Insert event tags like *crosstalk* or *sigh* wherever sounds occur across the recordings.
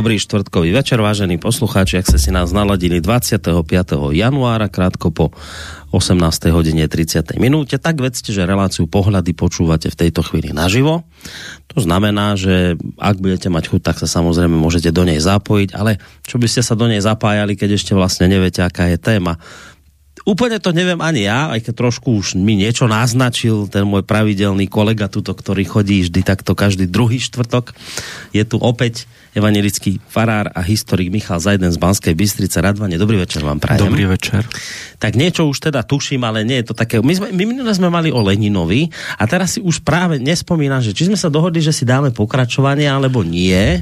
Dobrý štvrtkový večer, vážení poslucháči, ak ste si nás naladili 25. januára, krátko po 18. hodine 30. minúte, tak vedzte, že reláciu pohľady počúvate v tejto chvíli naživo. To znamená, že ak budete mať chuť, tak sa samozrejme môžete do nej zapojiť, ale čo by ste sa do nej zapájali, keď ešte vlastne neviete, aká je téma úplne to neviem ani ja, aj keď trošku už mi niečo naznačil ten môj pravidelný kolega tuto, ktorý chodí vždy takto každý druhý štvrtok. Je tu opäť evangelický farár a historik Michal Zajden z Banskej Bystrice. Radvane, dobrý večer vám prajem. Dobrý večer. Tak niečo už teda tuším, ale nie je to také. My, sme, my minule sme mali o Leninovi a teraz si už práve nespomínam, že či sme sa dohodli, že si dáme pokračovanie alebo nie.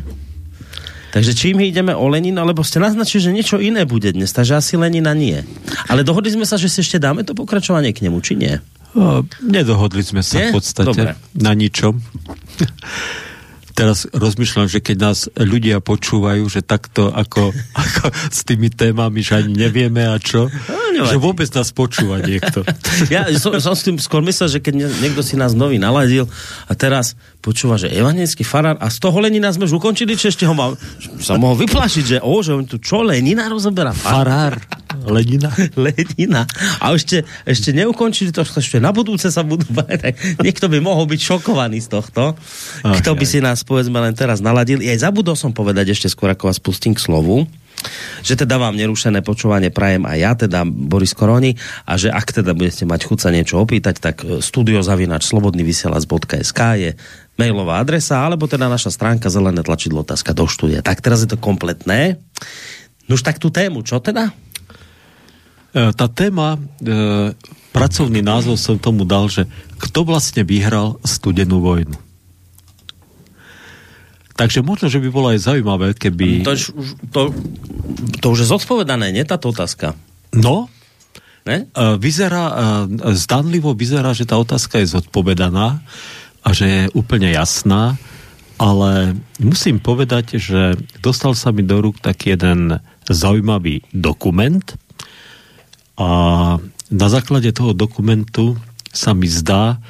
Takže čím ideme o Lenina, lebo ste naznačili, že niečo iné bude dnes, takže asi Lenina nie. Ale dohodli sme sa, že si ešte dáme to pokračovanie k nemu, či nie? O, nedohodli sme sa nie? v podstate Dobre. na ničom. Teraz rozmýšľam, že keď nás ľudia počúvajú, že takto ako, *laughs* ako s tými témami, že ani nevieme a čo, no, že vôbec nás počúva niekto. *laughs* Ja som, som s tým skôr myslel, že keď niekto si nás nový naladil a teraz počúva, že evangelický farár a z toho Lenina sme už ukončili, či ešte ho mal, sa mohol vyplašiť, že o, že on tu čo, Lenina rozoberá? Farár. *laughs* Lenina. Lenina. *laughs* A ešte, ešte neukončili to, ešte na budúce sa budú tak niekto by mohol byť šokovaný z tohto. Okay. Kto by si nás povedzme len teraz naladil. Aj zabudol som povedať ešte skôr, ako vás pustím k slovu že teda vám nerušené počúvanie prajem aj ja, teda Boris Koroni a že ak teda budete mať chuť sa niečo opýtať, tak studiozavinač slobodnyvysielac.sk je mailová adresa, alebo teda naša stránka zelené tlačidlo otázka do štúdia. Tak teraz je to kompletné. Nož tak tú tému, čo teda? E, tá téma, e, pracovný názov som tomu dal, že kto vlastne vyhral studenú vojnu. Takže možno, že by bolo aj zaujímavé, keby... To, to, to už je zodpovedané, nie táto otázka? No, ne? E, vyzerá, zdanlivo vyzerá, že tá otázka je zodpovedaná a že je úplne jasná, ale musím povedať, že dostal sa mi do rúk taký jeden zaujímavý dokument a na základe toho dokumentu sa mi zdá,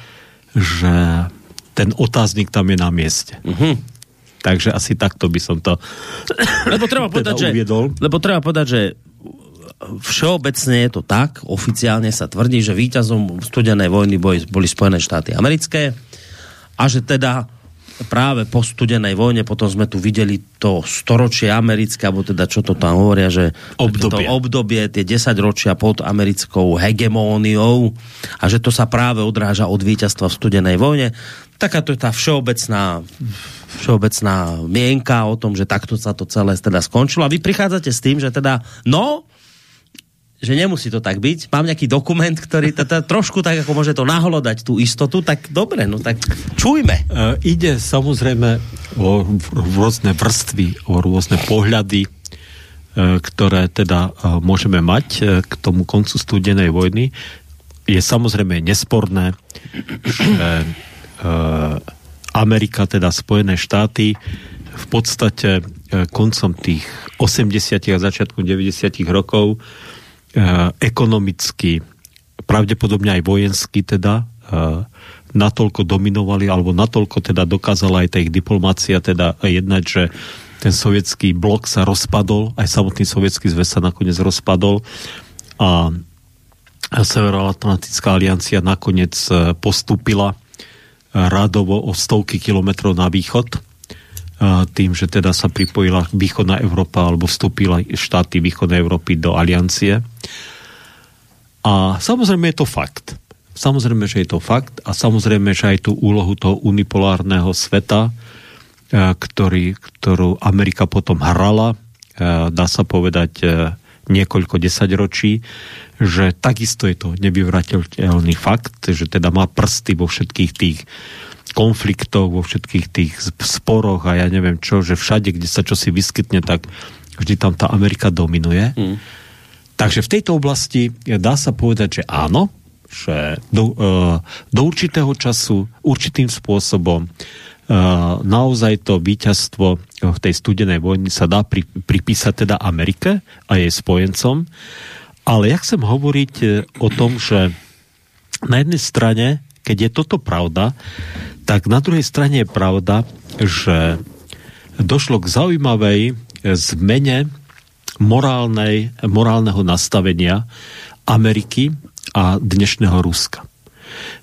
že ten otáznik tam je na mieste. Uh-huh. Takže asi takto by som to lebo treba *laughs* povedať, teda uviedol. Že, lebo treba povedať, že všeobecne je to tak, oficiálne sa tvrdí, že víťazom studenej vojny boli Spojené štáty americké a že teda práve po studenej vojne, potom sme tu videli to storočie americké, alebo teda čo to tam hovoria, že obdobie, to obdobie tie 10 ročia pod americkou hegemóniou a že to sa práve odráža od víťazstva v studenej vojne. Taká to je tá všeobecná, všeobecná mienka o tom, že takto sa to celé teda skončilo. A vy prichádzate s tým, že teda, no, že nemusí to tak byť. Mám nejaký dokument, ktorý teda trošku tak, ako môže to naholodať tú istotu, tak dobre, no tak čujme. E, ide samozrejme o rôzne vrstvy, o rôzne pohľady, e, ktoré teda e, môžeme mať e, k tomu koncu studenej vojny. Je samozrejme nesporné, že e, Amerika, teda Spojené štáty, v podstate e, koncom tých 80. a začiatku 90. rokov ekonomicky, pravdepodobne aj vojensky teda, e, natoľko dominovali, alebo natoľko teda dokázala aj tá ich diplomácia teda jednať, že ten sovietský blok sa rozpadol, aj samotný sovietský zväz sa nakoniec rozpadol a Severoatlantická aliancia nakoniec e, postúpila rádovo o stovky kilometrov na východ tým, že teda sa pripojila východná Európa alebo vstúpila štáty východnej Európy do aliancie. A samozrejme je to fakt. Samozrejme, že je to fakt a samozrejme, že aj tú úlohu toho unipolárneho sveta, e, ktorý, ktorú Amerika potom hrala, e, dá sa povedať e, niekoľko desaťročí, že takisto je to nevyvrateľný fakt, že teda má prsty vo všetkých tých konfliktoch, vo všetkých tých sporoch a ja neviem čo, že všade, kde sa čosi vyskytne, tak vždy tam tá Amerika dominuje. Mm. Takže v tejto oblasti dá sa povedať, že áno, že do, uh, do určitého času, určitým spôsobom uh, naozaj to víťazstvo v tej studenej vojny sa dá pri, pripísať teda Amerike a jej spojencom. Ale ja chcem hovoriť e, o tom, že na jednej strane, keď je toto pravda, tak na druhej strane je pravda, že došlo k zaujímavej zmene morálnej, morálneho nastavenia Ameriky a dnešného Ruska.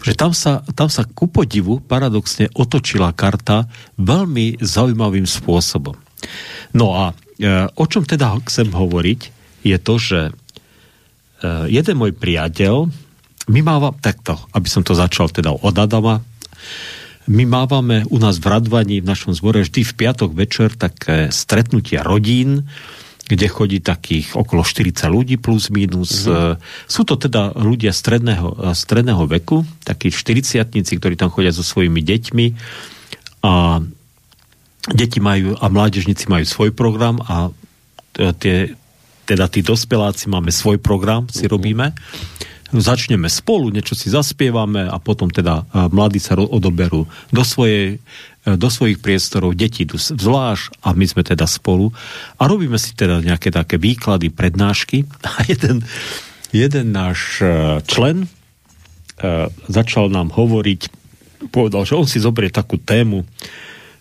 Že tam sa, tam sa ku podivu paradoxne otočila karta veľmi zaujímavým spôsobom. No a e, o čom teda chcem hovoriť, je to, že e, jeden môj priateľ, my máva, takto, aby som to začal teda od Adama, my mávame u nás v Radvaní, v našom zbore, vždy v piatok večer také stretnutia rodín, kde chodí takých okolo 40 ľudí plus minus. Mm-hmm. Sú to teda ľudia stredného, stredného veku, takí 40 ktorí tam chodia so svojimi deťmi a deti majú a mládežníci majú svoj program a tie, teda tí dospeláci máme svoj program, si mm-hmm. robíme začneme spolu, niečo si zaspievame a potom teda mladí sa odoberú do, svojej, e, do svojich priestorov, deti idú zvlášť a my sme teda spolu. A robíme si teda nejaké také výklady, prednášky. *laughs* A jeden, jeden náš e, člen začal nám hovoriť, povedal, že on si zobrie takú tému,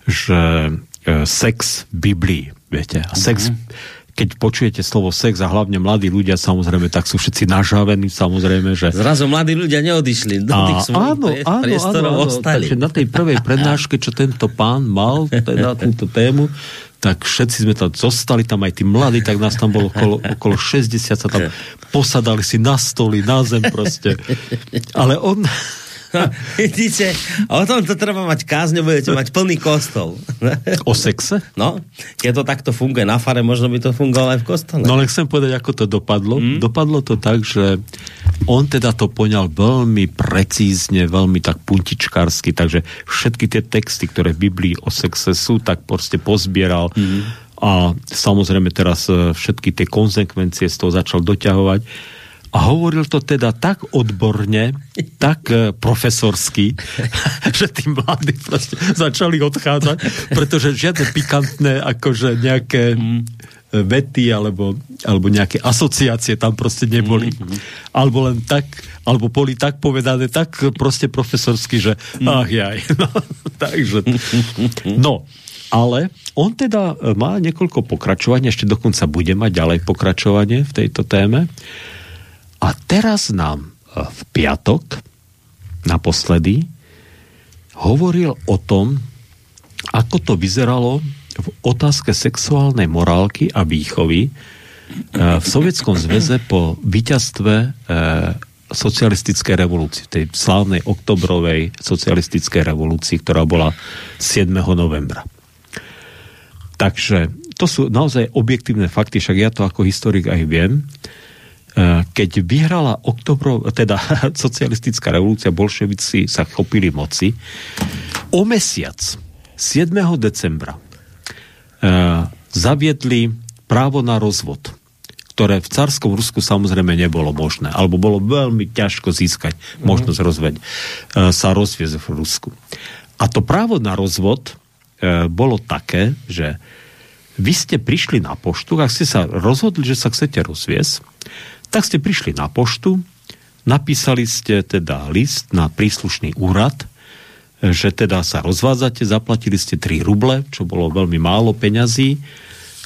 že sex v Biblii, viete, a sex, mm-hmm keď počujete slovo sex a hlavne mladí ľudia, samozrejme, tak sú všetci nažavení, samozrejme, že... Zrazu mladí ľudia neodišli do tých svojich áno, áno, priestorov, áno, áno, ostali. Takže na tej prvej prednáške, čo tento pán mal, teda túto tému, tak všetci sme tam zostali, tam aj tí mladí, tak nás tam bolo okolo, okolo 60, sa tam *laughs* posadali si na stoli, na zem proste. Ale on, *laughs* Vidíte, o tom to treba mať kázne, budete mať plný kostol. O sexe? No, keď to takto funguje na fare, možno by to fungovalo aj v kostole. No ale chcem povedať, ako to dopadlo. Mm. Dopadlo to tak, že on teda to poňal veľmi precízne, veľmi tak puntičkársky, takže všetky tie texty, ktoré v Biblii o sexe sú, tak proste pozbieral. Mm. A samozrejme teraz e, všetky tie konsekvencie z toho začal doťahovať a hovoril to teda tak odborne, tak e, profesorsky, *laughs* že tí mladí proste začali odchádzať, pretože žiadne pikantné akože nejaké mm. vety alebo, alebo nejaké asociácie tam proste neboli. Mm. Alebo len tak, alebo boli tak povedané, tak proste profesorsky, že mm. ach jaj. *laughs* No, takže, no, ale on teda e, má niekoľko pokračovaní, ešte dokonca bude mať ďalej pokračovanie v tejto téme. A teraz nám e, v piatok naposledy hovoril o tom, ako to vyzeralo v otázke sexuálnej morálky a výchovy e, v Sovietskom zväze po víťazstve e, socialistickej revolúcii, tej slávnej oktobrovej socialistickej revolúcii, ktorá bola 7. novembra. Takže to sú naozaj objektívne fakty, však ja to ako historik aj viem. Eh, keď vyhrala oktobro, teda *laughs* socialistická revolúcia, bolševici sa chopili moci, o mesiac, 7. decembra, uh, zaviedli právo na rozvod, ktoré v carskom Rusku samozrejme nebolo možné, alebo bolo veľmi ťažko získať mm. možnosť rozveď, uh, sa rozviezť v Rusku. A to právo na rozvod bolo také, že vy ste prišli na poštu, ak ste sa rozhodli, že sa chcete rozviesť, tak ste prišli na poštu, napísali ste teda list na príslušný úrad, že teda sa rozvádzate, zaplatili ste 3 ruble, čo bolo veľmi málo peňazí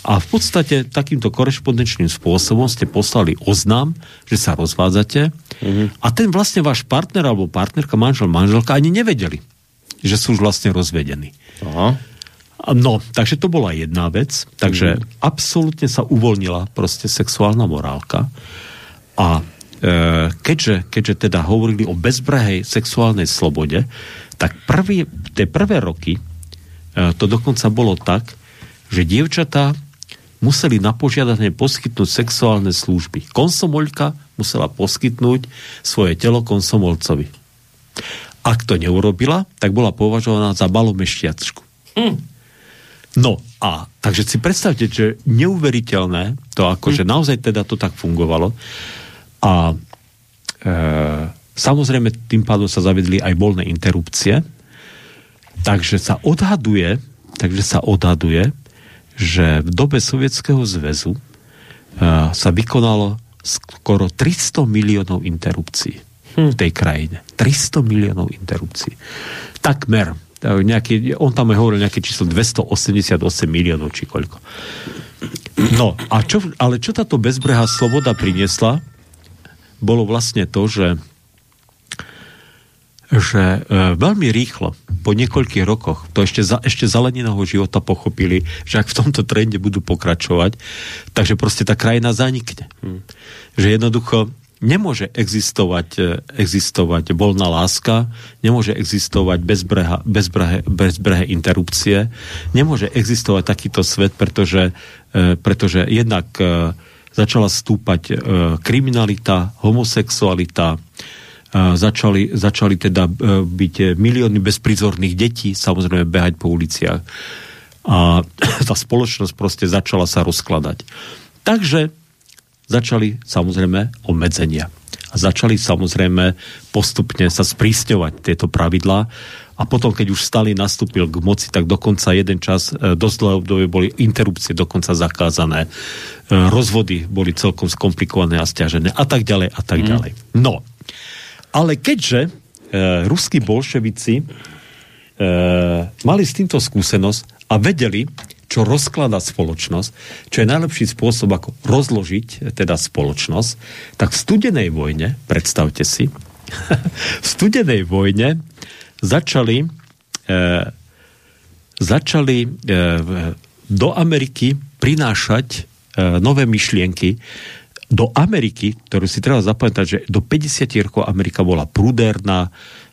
a v podstate takýmto korešpondenčným spôsobom ste poslali oznám, že sa rozvádzate mm-hmm. a ten vlastne váš partner alebo partnerka, manžel, manželka ani nevedeli, že sú už vlastne rozvedení. Aha. No, takže to bola jedna vec. Takže mm. absolútne sa uvoľnila proste sexuálna morálka. A e, keďže, keďže teda hovorili o bezbrehej sexuálnej slobode, tak prvý, tie prvé roky e, to dokonca bolo tak, že dievčatá museli na požiadanie poskytnúť sexuálne služby. Konsomoľka musela poskytnúť svoje telo konsomolcovi. Ak to neurobila, tak bola považovaná za malomešťačku. Hm. No a takže si predstavte, že neuveriteľné to, akože hm. naozaj teda to tak fungovalo. A e, samozrejme tým pádom sa zavedli aj voľné interrupcie, takže sa odhaduje, takže sa odhaduje, že v dobe Sovietskeho zväzu e, sa vykonalo skoro 300 miliónov interrupcií v tej krajine. 300 miliónov interrupcií. Takmer nejaký, on tam hovoril nejaké číslo 288 miliónov, či koľko. No, a čo, ale čo táto bezbrehá sloboda priniesla, bolo vlastne to, že že e, veľmi rýchlo, po niekoľkých rokoch, to ešte za, ešte za Leninovho života pochopili, že ak v tomto trende budú pokračovať, takže proste tá krajina zanikne. Hmm. Že jednoducho nemôže existovať, e, existovať voľná láska, nemôže existovať bezbreha, bezbrehe, bezbrehe interrupcie, nemôže existovať takýto svet, pretože, e, pretože jednak začala stúpať kriminalita, homosexualita, začali, začali teda byť milióny bezprizorných detí, samozrejme behať po uliciach. A *clears throat* tá spoločnosť proste začala sa rozkladať. Takže začali samozrejme obmedzenia. A začali samozrejme postupne sa sprísňovať tieto pravidlá a potom, keď už Stalin nastúpil k moci, tak dokonca jeden čas, e, dosť dlhé obdobie boli interrupcie dokonca zakázané, e, rozvody boli celkom skomplikované a stiažené a tak ďalej a tak mhm. ďalej. Mm. No, ale keďže e, ruskí bolševici e, mali s týmto skúsenosť a vedeli, čo rozklada spoločnosť, čo je najlepší spôsob, ako rozložiť teda spoločnosť, tak v studenej vojne, predstavte si, *laughs* v studenej vojne začali, e, začali e, do Ameriky prinášať e, nové myšlienky, do Ameriky, ktorú si treba zapamätať, že do 50 rokov Amerika bola prúderná,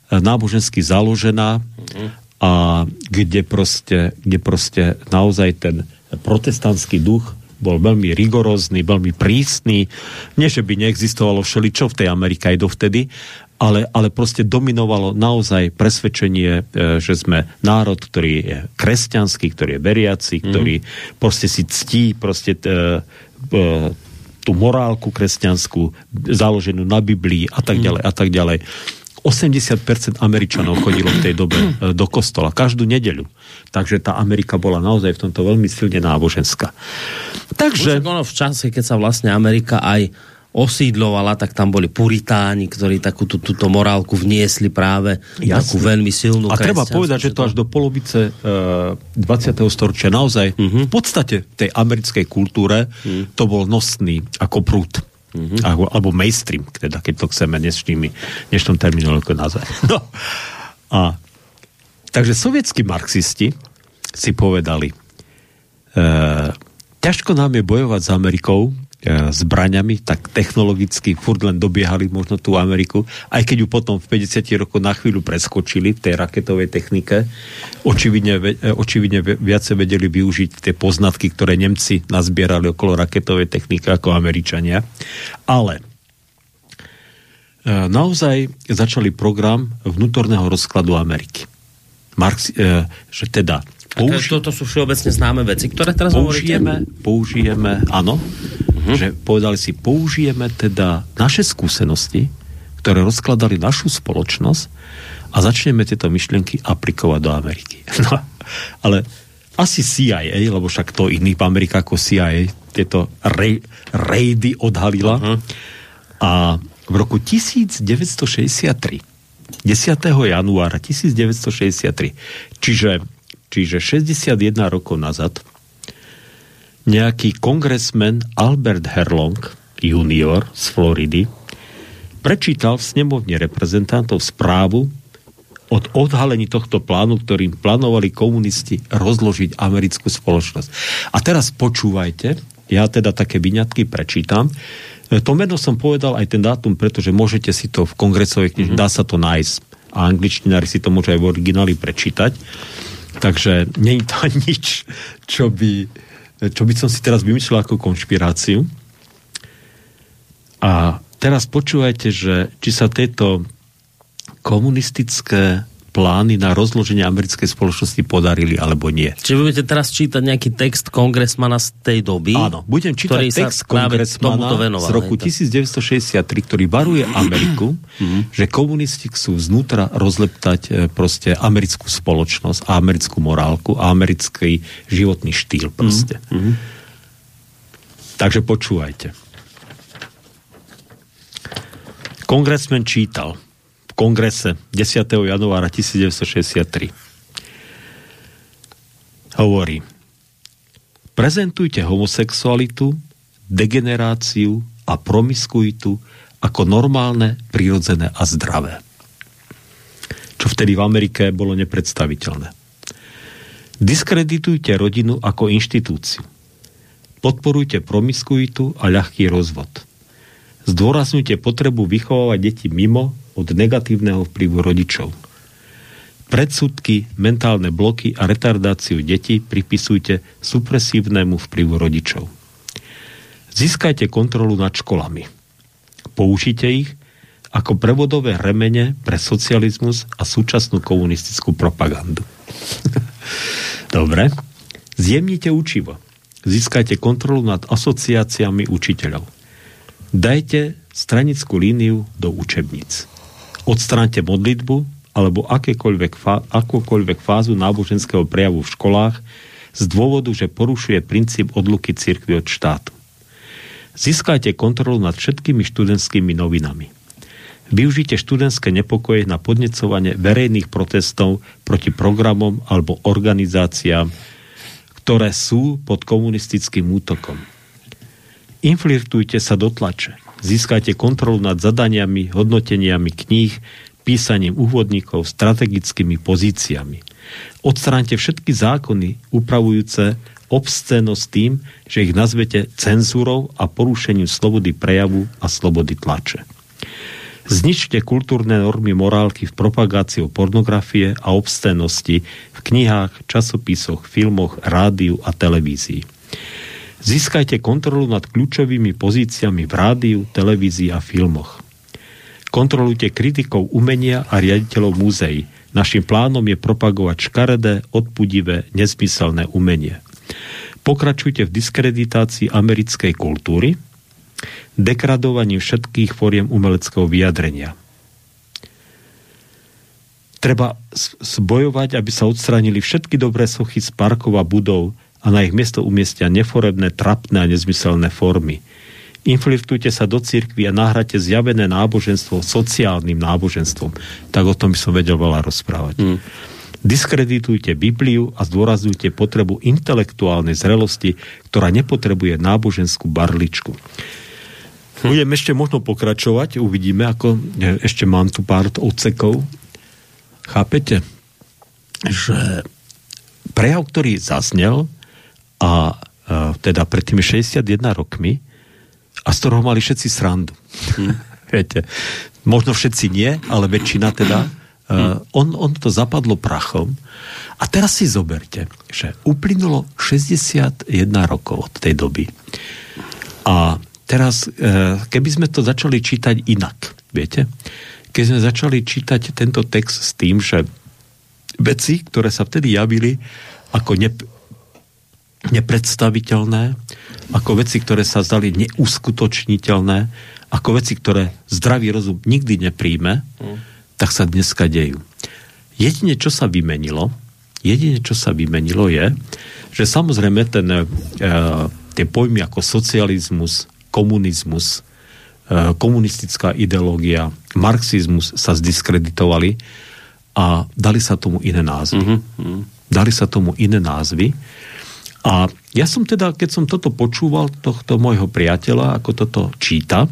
e, nábožensky založená, mm-hmm a kde proste, kde proste naozaj ten protestantský duch bol veľmi rigorózny, veľmi prísny. Nie, že by neexistovalo všeličo v tej Amerike aj dovtedy, ale, ale proste dominovalo naozaj presvedčenie, e, že sme národ, ktorý je kresťanský, ktorý je veriaci, mm. ktorý proste si ctí proste t, e, e, tú morálku kresťanskú, založenú na Biblii a tak mhm. ďalej a tak ďalej. 80% Američanov chodilo v tej dobe *clears throat* do kostola, každú nedeľu. Takže tá Amerika bola naozaj v tomto veľmi silne náboženská. Takže... Už ono v čase, keď sa vlastne Amerika aj osídlovala, tak tam boli puritáni, ktorí takú tú, túto morálku vniesli práve Jasne. takú veľmi silnú A treba povedať, že to až do polovice uh, e, 20. storočia naozaj uh-huh. v podstate tej americkej kultúre uh-huh. to bol nosný ako prúd mm-hmm. alebo, alebo mainstream, teda, keď to chceme dnešnými, dnešnom terminológiu nazvať. *laughs* No. A, takže sovietskí marxisti si povedali, e, ťažko nám je bojovať s Amerikou, zbraňami, tak technologicky furt len dobiehali možno tú Ameriku, aj keď ju potom v 50 rokoch na chvíľu preskočili v tej raketovej technike. Očividne, e, očividne viacej vedeli využiť tie poznatky, ktoré Nemci nazbierali okolo raketovej techniky ako Američania. Ale e, naozaj začali program vnútorného rozkladu Ameriky. Marx, že teda použi- to, to sú všeobecne známe veci, ktoré teraz použijeme, hovoríte? Použijeme, áno, uh-huh. že povedali si, použijeme teda naše skúsenosti, ktoré rozkladali našu spoločnosť a začneme tieto myšlienky aplikovať do Ameriky. *laughs* No, ale asi CIA, lebo však to iný v Amerike ako CIA, tieto rej, rejdy odhalila. Uh-huh. A v roku 1963, 10. januára 1963, čiže, čiže 61 rokov nazad, nejaký kongresmen Albert Herlong junior z Floridy prečítal v snemovne reprezentantov správu od odhalení tohto plánu, ktorým plánovali komunisti rozložiť americkú spoločnosť. A teraz počúvajte, ja teda také vyňatky prečítam. E, to meno som povedal aj ten dátum, pretože môžete si to v kongresovej knihe, mm-hmm. dá sa to nájsť a angličtinári si to môžu aj v origináli prečítať. Takže nie je to *laughs* nič, čo by čo by som si teraz vymyslel ako konšpiráciu. A teraz počúvajte, že či sa tieto komunistické plány na rozloženie americkej spoločnosti podarili alebo nie. Čiže budete teraz čítať nejaký text kongresmana z tej doby? Áno, budem čítať text kongresmana z roku 1963, ktorý varuje *clears throat* Ameriku, mhm. že komunisti chcú znútra rozleptať e, proste americkú spoločnosť a americkú morálku a americký životný štýl proste. Mm-hmm. Takže počúvajte. Kongresmen čítal, kongrese 10. januára 1963. hovorí, prezentujte homosexualitu, degeneráciu a promiskuitu ako normálne, prirodzené a zdravé. Čo vtedy v Amerike bolo nepredstaviteľné. Diskreditujte rodinu ako inštitúciu. Podporujte promiskuitu a ľahký rozvod. Zdôrazňujte potrebu vychovávať deti mimo od negatívneho vplyvu rodičov. Predsudky, mentálne bloky a retardáciu detí pripisujte supresívnemu vplyvu rodičov. Získajte kontrolu nad školami. Použite ich ako prevodové remene pre socializmus a súčasnú komunistickú propagandu. *laughs* Dobre. Zjemnite učivo. Získajte kontrolu nad asociáciami učiteľov. Dajte stranickú líniu do učebníc. Odstráňte modlitbu alebo akékoľvek, akúkoľvek fázu náboženského prejavu v školách z dôvodu, že porušuje princíp odluky cirkvi od štátu. Získajte kontrolu nad všetkými študentskými novinami. Využite študentské nepokoje na podnecovanie verejných protestov proti programom alebo organizáciám, ktoré sú pod komunistickým útokom Inflirtujte sa do tlače. Získajte kontrolu nad zadaniami, hodnoteniami kníh, písaním úvodníkov, strategickými pozíciami. Odstráňte všetky zákony upravujúce obscénosť tým, že ich nazvete cenzúrou a porušením slobody prejavu a slobody tlače. Zničte kultúrne normy morálky v propagáciu pornografie a obscénosti v knihách, časopisoch, filmoch, rádiu a televízii. Získajte kontrolu nad kľúčovými pozíciami v rádiu, televízii a filmoch. Kontrolujte kritikov umenia a riaditeľov múzeí. Našim plánom je propagovať škaredé, odpudivé, nezmyselné umenie. Pokračujte v diskreditácii americkej kultúry, dekradovaním všetkých foriem umeleckého vyjadrenia. Treba zbojovať, aby sa odstránili všetky dobré sochy z parkov a budov, a na ich miesto umiestnia neforebné, trapné a nezmyselné formy. Infiltrujte sa do cirkvi a nahrate zjavené náboženstvo sociálnym náboženstvom. Tak o tom by som vedel veľa rozprávať. Mm. Diskreditujte Bibliu a zdôrazňujte potrebu intelektuálnej zrelosti, ktorá nepotrebuje náboženskú barličku. Hm. Budem ešte možno pokračovať, uvidíme, ako ešte mám tu pár odsekov. Chápete? Že prejav, ktorý zaznel, a, a teda pred tými 61 rokmi a z toho mali všetci srandu. Hm. *laughs* Viete, možno všetci nie, ale väčšina teda. Uh, on, on to zapadlo prachom. A teraz si zoberte, že uplynulo 61 rokov od tej doby. A teraz, uh, keby sme to začali čítať inak, viete, keď sme začali čítať tento text s tým, že veci, ktoré sa vtedy javili ako ne, nepredstaviteľné, ako veci, ktoré sa zdali neuskutočniteľné, ako veci, ktoré zdravý rozum nikdy nepríjme, mm. tak sa dneska dejú. Jedine, čo sa vymenilo, jedine, čo sa vymenilo je, že samozrejme ten, e, tie pojmy ako socializmus, komunizmus, e, komunistická ideológia, marxizmus sa zdiskreditovali a dali sa tomu iné názvy. Mm-hmm. Dali sa tomu iné názvy a ja som teda, keď som toto počúval, tohto môjho priateľa, ako toto číta,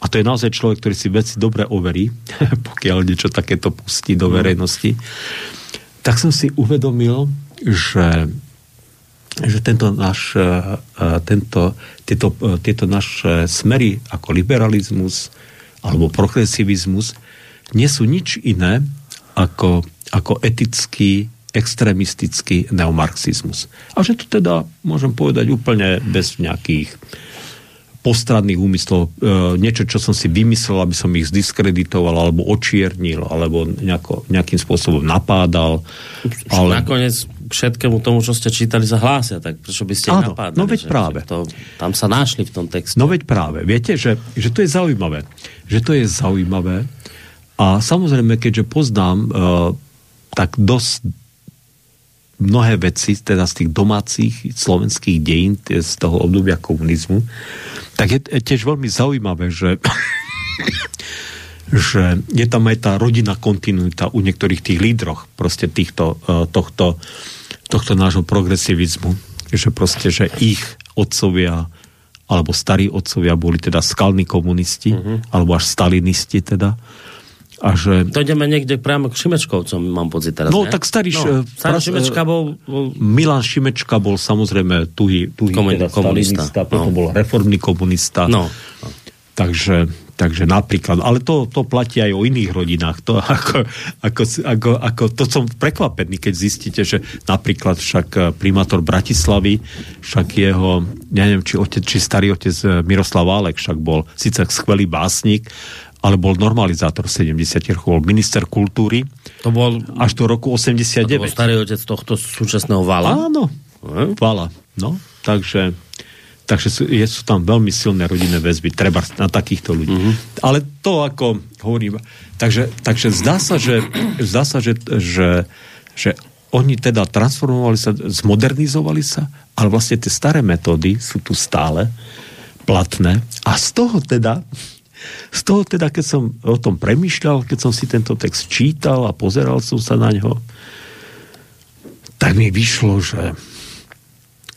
a to je naozaj človek, ktorý si veci dobre overí, *laughs* pokiaľ niečo takéto pustí do verejnosti, tak som si uvedomil, že, že tento náš, e, e, tento, tieto, e, tieto naše smery ako liberalizmus alebo progresivizmus nie sú nič iné ako, ako etický extrémistický neomarxizmus. A že to teda, môžem povedať, úplne bez nejakých postradných úmyslov, e, niečo, čo som si vymyslel, aby som ich zdiskreditoval, alebo očiernil, alebo nejako, nejakým spôsobom napádal. Ale... Nakoniec všetkému tomu, čo ste čítali, sa hlásia, tak prečo by ste Áno, napádali? No veď že, práve. Že to, tam sa našli v tom texte. No veď práve. Viete, že, že to je zaujímavé. Že to je zaujímavé. A samozrejme, keďže poznám uh, tak dosť mnohé veci, teda z tých domácich slovenských dejín, z toho obdobia komunizmu, tak je, tiež veľmi zaujímavé, že *laughs* že je tam aj tá rodinná kontinuita u niektorých tých lídroch, proste týchto, e, tohto tohto nášho progresivizmu, že proste, že ich otcovia alebo starí otcovia boli teda skalní komunisti, uh-huh. alebo až stalinisti teda. A že... To ideme niekde priamo k Šimečkovcom, mám pocit teraz, No, ne? tak starý... No, starý Šimečka bol, bol... Milan Šimečka bol samozrejme tuhý, tuhý Komun- teda komunista. stalinista, potom no. bol reformný komunista. No. Takže, takže napríklad, ale to, to platí aj o iných rodinách. To, *laughs* ako, ako, ako, ako, to som prekvapený, keď zistíte, že napríklad však eh, primátor Bratislavy, však jeho, ja neviem, či, otec, či starý otec Miroslav Válek však bol síce skvelý básnik, ale bol normalizátor v 70 rokov, bol minister kultúry to bol, až do roku 89. to bol starý otec tohto súčasného Vala. Áno, Hm? Vala. No, takže Takže sú, je, sú tam veľmi silné rodinné väzby, treba na takýchto ľudí. Mhm. Mm-hmm. Ale to, ako hovorím, takže, takže zdá sa, že, zdá sa, že, že, že oni teda transformovali sa, zmodernizovali sa, ale vlastne tie staré metódy sú tu stále platné. A z toho teda, z toho teda, keď som o tom premyšľal, keď som si tento text čítal a pozeral som sa na ňo, tak mi vyšlo, že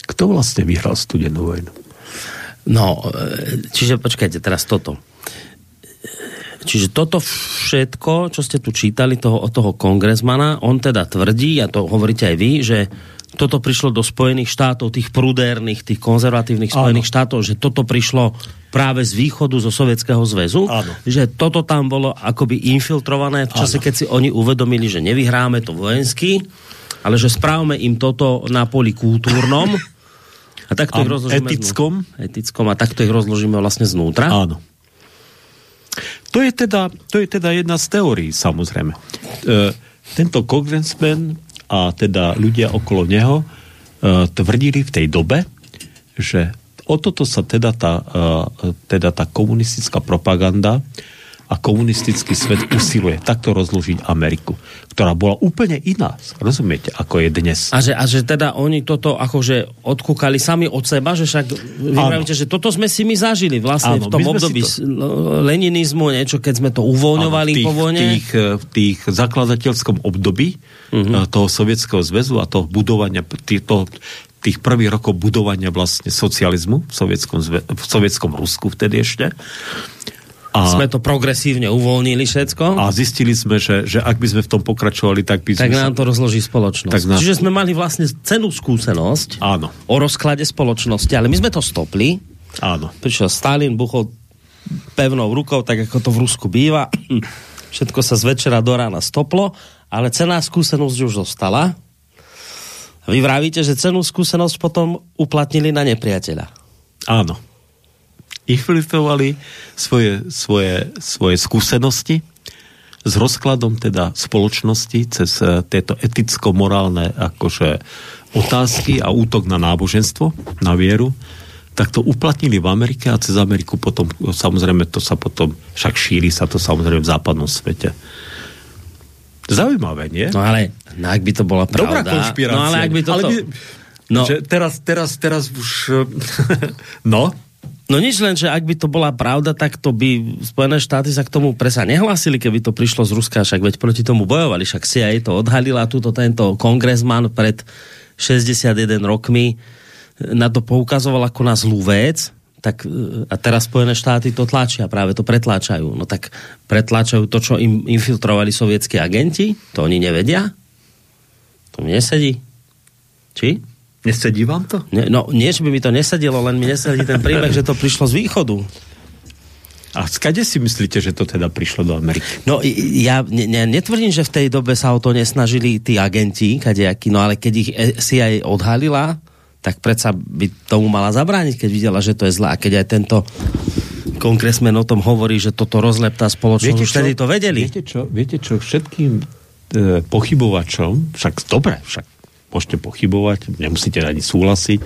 kto vlastne vyhral studenú vojnu? No, e, čiže počkajte, teraz toto. Čiže toto všetko, čo ste tu čítali toho, od toho kongresmana, on teda tvrdí, a to hovoríte aj vy, že toto prišlo do Spojených štátov, tých prudérnych, tých konzervatívnych Spojených Áno. štátov, že toto prišlo práve z východu, zo Sovietskeho zväzu, Áno. že toto tam bolo akoby infiltrované v čase, Áno. keď si oni uvedomili, že nevyhráme to vojensky, ale že správme im toto na poli kultúrnom a takto Áno, ich rozložíme etickom. Znú, etickom a takto ich rozložíme vlastne znútra. Áno. To je teda, to je teda jedna z teórií, samozrejme. E, tento kongresmen a teda ľudia okolo neho e, tvrdili v tej dobe, že o toto sa teda tá, e, teda tá komunistická propaganda a komunistický svet usiluje takto rozložiť Ameriku, ktorá bola úplne iná, rozumiete, ako je dnes. A že, a že teda oni toto akože odkúkali sami od seba, že však vy pravíte, že toto sme si my zažili vlastne Áno, v tom období to... leninizmu, niečo, keď sme to uvoľňovali Áno, v tých, po vojne. V tých, v tých zakladateľskom období uh-huh. toho sovietského zväzu a toho budovania, tých, to, tých prvých rokov budovania vlastne socializmu v sovietskom, v sovietskom Rusku vtedy ešte. A, sme to progresívne uvoľnili všetko. A zistili sme, že, že ak by sme v tom pokračovali, tak by sme... Tak nám to rozloží spoločnosť. Tak nám... Čiže sme mali vlastne cenú skúsenosť Áno. o rozklade spoločnosti, ale my sme to stopli. Áno. Prišiel Stalin, buchol pevnou rukou, tak ako to v Rusku býva. *clears throat* Všetko sa z večera do rána stoplo, ale cená skúsenosť už zostala. Vy vravíte, že cenú skúsenosť potom uplatnili na nepriateľa. Áno infiltrovali svoje, svoje, svoje skúsenosti s rozkladom teda spoločnosti cez eh, tieto eticko-morálne akože otázky a útok na náboženstvo, na vieru, tak to uplatnili v Amerike a cez Ameriku potom, samozrejme to sa potom, však šíri sa to samozrejme v západnom svete. Zaujímavé, nie? No ale, no ak by to bola pravda... Dobrá konšpirácia. No ale ak by to... Ale by, no. Že teraz, teraz, teraz už... *laughs* no, No nič len, že ak by to bola pravda, tak to by Spojené štáty sa k tomu presa nehlásili, keby to prišlo z Ruska, však veď proti tomu bojovali, však CIA to odhalila, túto tento kongresman pred 61 rokmi na to poukazoval ako na zlú vec, tak a teraz Spojené štáty to tlačia, práve to pretláčajú. No tak pretláčajú to, čo im infiltrovali sovietskí agenti, to oni nevedia? To mi nesedí. Či? Nesedí vám to? Ne, no, nie, že by mi to nesedelo, len mi nesedí ten príbeh, že to prišlo z východu. A skade si myslíte, že to teda prišlo do Ameriky? No, ja ne, ne, netvrdím, že v tej dobe sa o to nesnažili tí agenti, kadejakí, no ale keď ich CIA odhalila, tak predsa by tomu mala zabrániť, keď videla, že to je zlé. A keď aj tento kongresmen o tom hovorí, že toto rozleptá spoločnosť, viete, už vtedy to vedeli. Viete čo, viete čo všetkým e, pochybovačom, však dobre, však môžete pochybovať, nemusíte ani súhlasiť.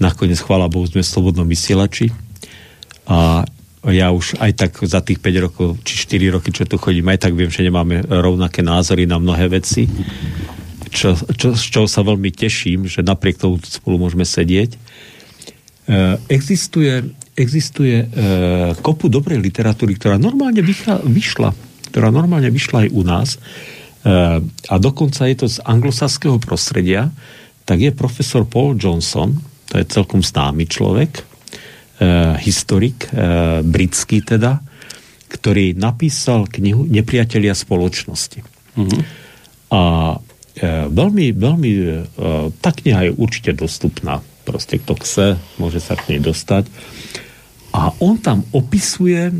Nakoniec, chvála Bohu, sme v slobodnom vysielači. A ja už aj tak za tých 5 rokov, či 4 roky, čo tu chodím, aj tak viem, že nemáme rovnaké názory na mnohé veci. Čo, čo, z čoho sa veľmi teším, že napriek tomu spolu môžeme sedieť. E, existuje existuje e, kopu dobrej literatúry, ktorá normálne vychá, vyšla, ktorá normálne vyšla aj u nás a dokonca je to z anglosaského prostredia, tak je profesor Paul Johnson, to je celkom známy človek, historik, britský teda, ktorý napísal knihu Nepriatelia spoločnosti. Mm-hmm. A veľmi, veľmi, tá kniha je určite dostupná. Proste kto chce, môže sa k nej dostať. A on tam opisuje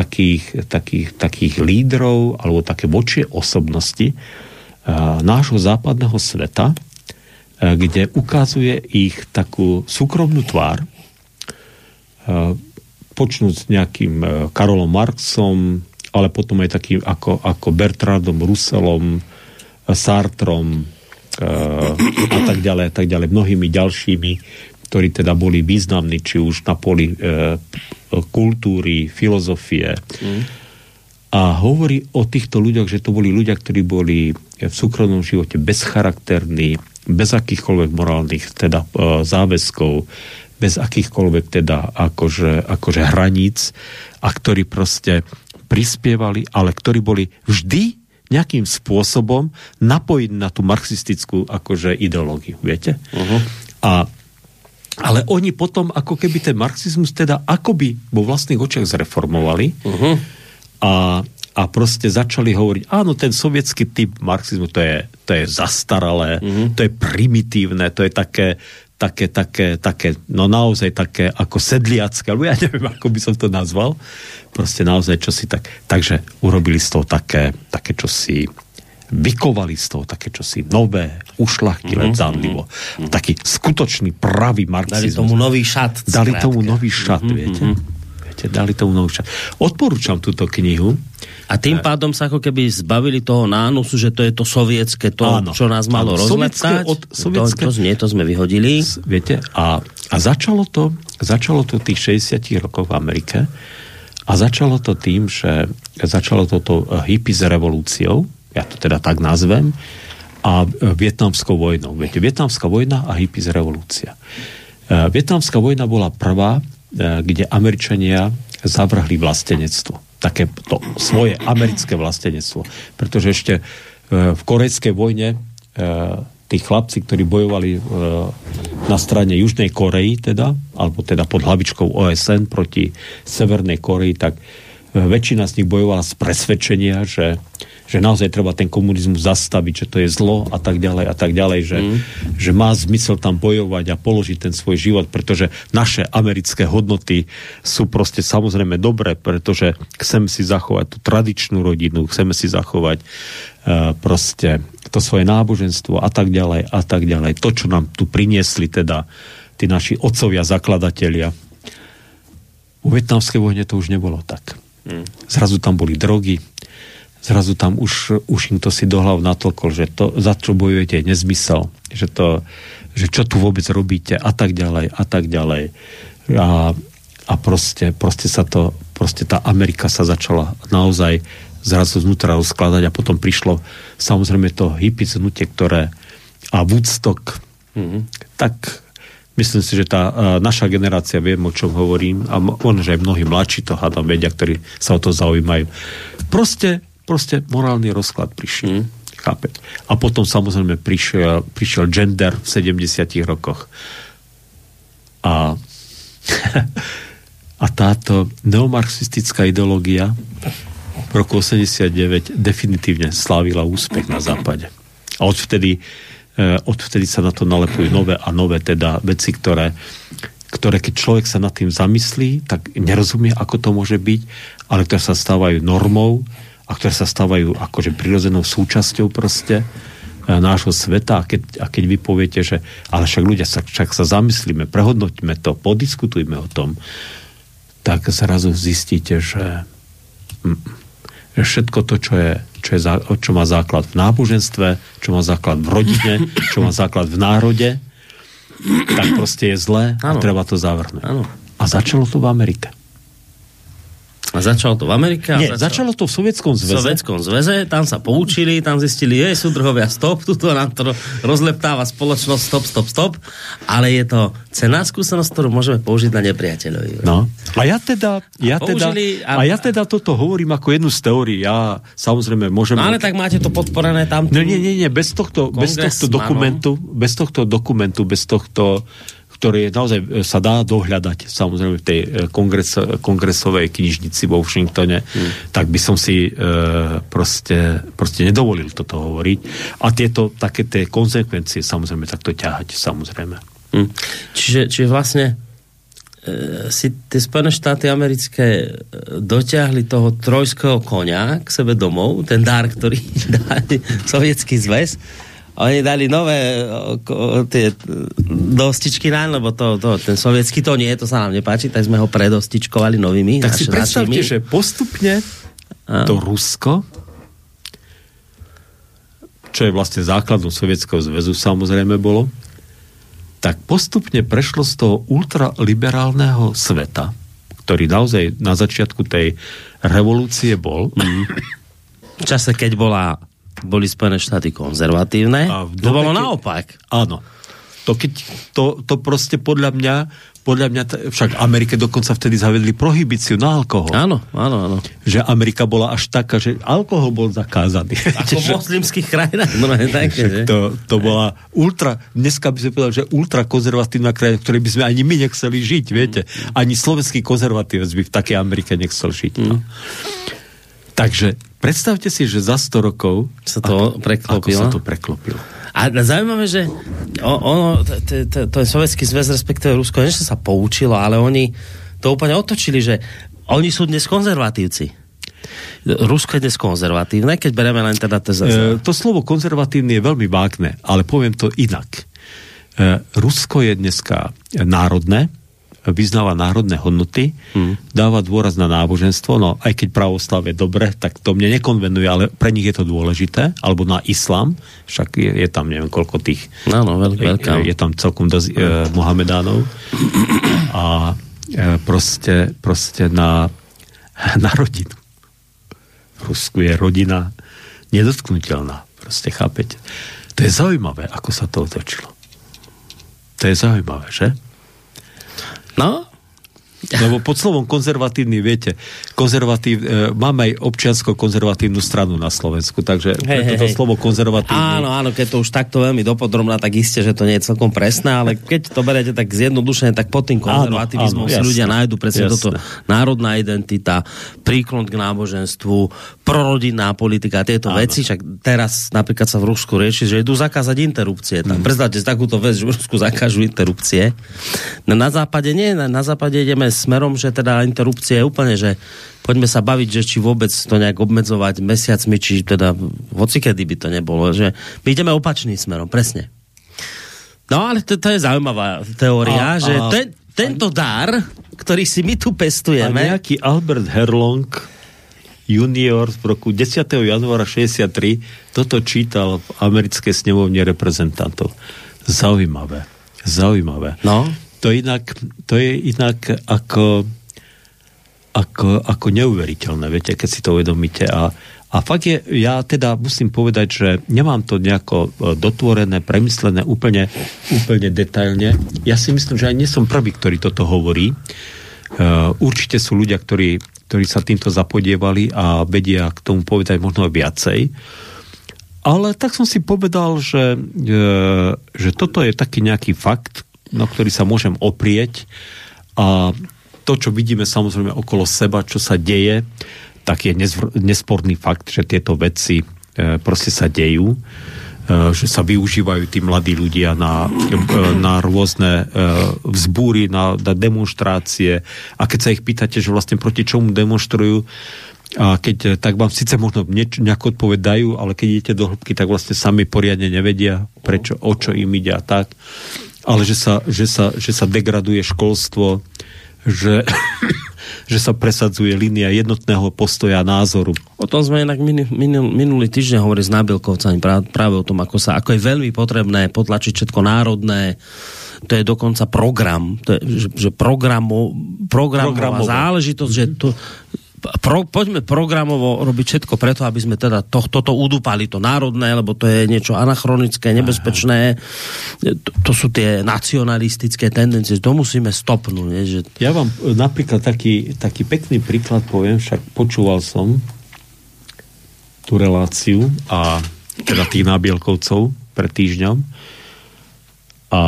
takých, takých, takých lídrov alebo také vočie osobnosti e, nášho západného sveta, e, kde ukazuje ich takú súkromnú tvár, e, počnúť s nejakým Karolom Marxom, ale potom aj takým ako, ako Bertrandom Russellom, e, Sartrom a tak ďalej, tak ďalej, mnohými ďalšími ktorí teda boli významní, či už na poli e, kultúry, filozofie. Mm. A hovorí o týchto ľuďoch, že to boli ľudia, ktorí boli v súkromnom živote bezcharakterní, bez akýchkoľvek morálnych teda e, záväzkov, bez akýchkoľvek teda akože, akože hraníc a ktorí proste prispievali, ale ktorí boli vždy nejakým spôsobom napojení na tú marxistickú akože ideológiu, viete? Uh-huh. A ale oni potom ako keby ten marxizmus teda akoby vo vlastných očiach zreformovali uh-huh. a, a proste začali hovoriť, áno, ten sovietský typ marxizmu, to je, to je zastaralé, uh-huh. to je primitívne, to je také, také, také, také, no naozaj také ako sedliacké, alebo ja neviem, ako by som to nazval. Proste naozaj čosi tak. Takže urobili z toho také, také čosi vykovali z toho také čosi nové, ušlachtilé, mm-hmm. zanlivo. Mm-hmm. Taký skutočný, pravý marxizmus. Dali tomu nový šat. Dali skrátka. tomu nový šat, mm-hmm. viete? viete? Dali tomu nový šat. Odporúčam túto knihu. A tým pádom sa ako keby zbavili toho nánosu, že to je to sovietské, to, áno, čo nás malo. Od, sovietské, to, to, nie, to sme vyhodili. Viete, a, a začalo to, začalo to v tých 60 rokoch v Amerike a začalo to tým, že začalo toto hippies revolúciou, ja to teda tak nazvem, a vietnamskou vojnou. Viete, vietnamská vojna a hippies revolúcia. E, vietnamská vojna bola prvá, e, kde Američania zavrhli vlastenectvo. Také to svoje americké vlastenectvo. Pretože ešte e, v korejskej vojne tí chlapci, ktorí bojovali na strane Južnej Koreji, teda, alebo teda pod hlavičkou OSN proti Severnej Koreji, tak väčšina z nich bojovala z presvedčenia, že že naozaj treba ten komunizmus zastaviť, že to je zlo a tak ďalej a tak ďalej, že, mm. že má zmysel tam bojovať a položiť ten svoj život, pretože naše americké hodnoty sú proste samozrejme dobré, pretože chceme si zachovať tú tradičnú rodinu, chceme si zachovať uh, proste to svoje náboženstvo a tak ďalej a tak ďalej. To, čo nám tu priniesli teda tí naši otcovia, zakladatelia. U vietnamskej vojne to už nebolo tak. Mm. Zrazu tam boli drogy, zrazu tam už, už im to si do hlav natolkol, že to, za čo bojujete, je nezmysel, že, to, že čo tu vôbec robíte a tak ďalej a tak ďalej. A, a proste, proste sa to, proste tá Amerika sa začala naozaj zrazu znútra rozkladať a potom prišlo samozrejme to hippie znutie, ktoré a Woodstock, mm-hmm. tak myslím si, že tá naša generácia vie, o čom hovorím a možno, že aj mnohí mladší to hádam vedia, ktorí sa o to zaujímajú. Proste Proste morálny rozklad prišiel. Mm. Chápe? A potom samozrejme prišiel, prišiel gender v 70 rokoch. A, *laughs* a táto neomarxistická ideológia v roku 89 definitívne slávila úspech na západe. A odvtedy, eh, odvtedy sa na to nalepujú nové a nové teda veci, ktoré, ktoré keď človek sa nad tým zamyslí, tak nerozumie, ako to môže byť, ale ktoré sa stávajú normou a ktoré sa stávajú akože prirodzenou súčasťou proste e, nášho sveta a keď, a keď vy poviete, že ale však ľudia, sa, však sa zamyslíme, prehodnoťme to, podiskutujme o tom, tak zrazu zistíte, že, mm, že všetko to, čo, je, čo, je, čo má základ v náboženstve, čo má základ v rodine, čo má základ v národe, tak proste je zlé a treba to zavrhnúť. A začalo to v Amerike. A začalo to v Amerike? Nie, začalo... začalo to v Sovietskom zväze. V Sovietskom zväze, tam sa poučili, tam zistili, je, súdruhovia, stop, *laughs* tuto nám to rozleptáva spoločnosť, stop, stop, stop, ale je to cená skúsenosť, ktorú môžeme použiť na nepriateľovi. No. A ja teda, ja a teda, a... a ja teda toto hovorím ako jednu z teórií. Ja samozrejme môžem... No, ale tak máte to podporené tam. No nie, nie, nie, bez tohto, bez tohto dokumentu, bez tohto dokumentu, bez tohto ktoré naozaj e, sa dá dohľadať samozrejme v tej e, kongres, kongresovej knižnici vo Washingtone, hmm. tak by som si e, proste, proste nedovolil toto hovoriť. A tieto také tie konsekvencie samozrejme takto ťahať, samozrejme. Hmm. Čiže, čiže vlastne e, si tie Spojené štáty americké e, dotiahli toho trojského konia k sebe domov, ten dar, ktorý *laughs* dali sovietský zväz oni dali nové tie dostičky na, lebo to, to, ten sovietský to nie, to sa nám nepáči, tak sme ho predostičkovali novými. Tak si predstavte, našimi. že postupne a. to Rusko, čo je vlastne základom Sovietskeho zväzu samozrejme bolo, tak postupne prešlo z toho ultraliberálneho sveta, ktorý naozaj na začiatku tej revolúcie bol. V čase, keď bola boli Spojené štáty konzervatívne. A v to bolo naopak. Áno. To, keď, to, to proste podľa mňa podľa mňa, však Amerike dokonca vtedy zavedli prohibíciu na alkohol. Áno, áno, áno. Že Amerika bola až taká, že alkohol bol zakázaný. *laughs* Ako v moslimských krajinách. No, také? To, to bola ultra, dneska by sme povedali, že ultra konzervatívna krajina, ktorej by sme ani my nechceli žiť, viete. Ani slovenský konzervatívec by v takej Amerike nechcel žiť. No. Mm. Takže Predstavte si, že za 100 rokov sa to preklopilo. Ako sa to preklopilo. A zaujímavé, že ono, to je Sovietský zväz, respektíve Rusko, niečo sa poučilo, ale oni to úplne otočili, že oni sú dnes konzervatívci. Rusko je dnes konzervatívne, keď bereme len teda... To, e, to slovo konzervatívny je veľmi vágne, ale poviem to inak. E, Rusko je dneska národné, vyznáva národné hodnoty, mm. dáva dôraz na náboženstvo, no aj keď pravoslav je dobre, tak to mne nekonvenuje, ale pre nich je to dôležité, alebo na islám, však je, je tam neviem koľko tých, no, veľká. Je, je tam celkom dosť e, Mohamedánov a e, proste, proste na, *laughs* na rodinu. V Rusku je rodina nedotknutelná, proste chápete. To je zaujímavé, ako sa to otočilo. To je zaujímavé, že? No, lebo pod slovom konzervatívny, viete, konzervatív, e, máme aj občiansko-konzervatívnu stranu na Slovensku, takže hey, hey, to hey. slovo konzervatívny... Áno, áno, keď to už takto veľmi dopodrobná, tak isté, že to nie je celkom presné, ale keď to berete tak zjednodušene, tak pod tým konzervativizmom si ľudia nájdu presne jasne. toto národná identita, príklon k náboženstvu, prorodinná politika, tieto áno. veci, však teraz napríklad sa v Rusku rieši, že idú zakázať interrupcie. Tam. Mm. Predstavte si takúto vec, že v Rusku zakážu interrupcie. No, na západe nie, na, na západe ideme smerom, že teda interrupcie je úplne, že poďme sa baviť, že či vôbec to nejak obmedzovať mesiacmi, či teda kedy by to nebolo, že my ideme opačným smerom, presne. No ale to, to je zaujímavá teória, a, že a, ten, tento dar, ktorý si my tu pestujeme... A nejaký Albert Herlong junior v roku 10. januára 63 toto čítal v americkej snemovne reprezentantov. Zaujímavé. Zaujímavé. No to, inak, to je inak ako, ako, ako neuveriteľné, viete, keď si to uvedomíte. A, a fakt je, ja teda musím povedať, že nemám to nejako e, dotvorené, premyslené úplne, úplne detailne. Ja si myslím, že aj nie som prvý, ktorý toto hovorí. Uh, určite sú ľudia, ktorí, ktorí sa týmto zapodievali a vedia k tomu povedať možno viacej. Ale tak som si povedal, že, uh, že toto je taký nejaký fakt, na ktorý sa môžem oprieť. A to, čo vidíme samozrejme okolo seba, čo sa deje, tak je nesporný fakt, že tieto veci e, proste sa dejú, e, že sa využívajú tí mladí ľudia na, e, na rôzne vzbúry, na, na demonstrácie. A keď sa ich pýtate, že vlastne proti čomu demonstrujú, a keď tak vám síce možno nejako odpovedajú, ale keď idete do hĺbky, tak vlastne sami poriadne nevedia, prečo, o čo im ide a tak ale že sa, že sa, že sa degraduje školstvo, že, *coughs* že sa presadzuje línia jednotného postoja a názoru. O tom sme inak minul, minulý týždeň hovorili s nábilkovcami práve o tom, ako, sa, ako je veľmi potrebné potlačiť všetko národné, to je dokonca program, to je, že, že programu, programová záležitosť, že to, pro, poďme programovo robiť všetko preto, aby sme teda to, toto udúpali, to národné, lebo to je niečo anachronické, nebezpečné. To, to sú tie nacionalistické tendencie, to musíme stopnúť. Nie? Že... Ja vám e, napríklad taký, taký pekný príklad poviem, však počúval som tú reláciu a teda tých nábielkovcov pred týždňom a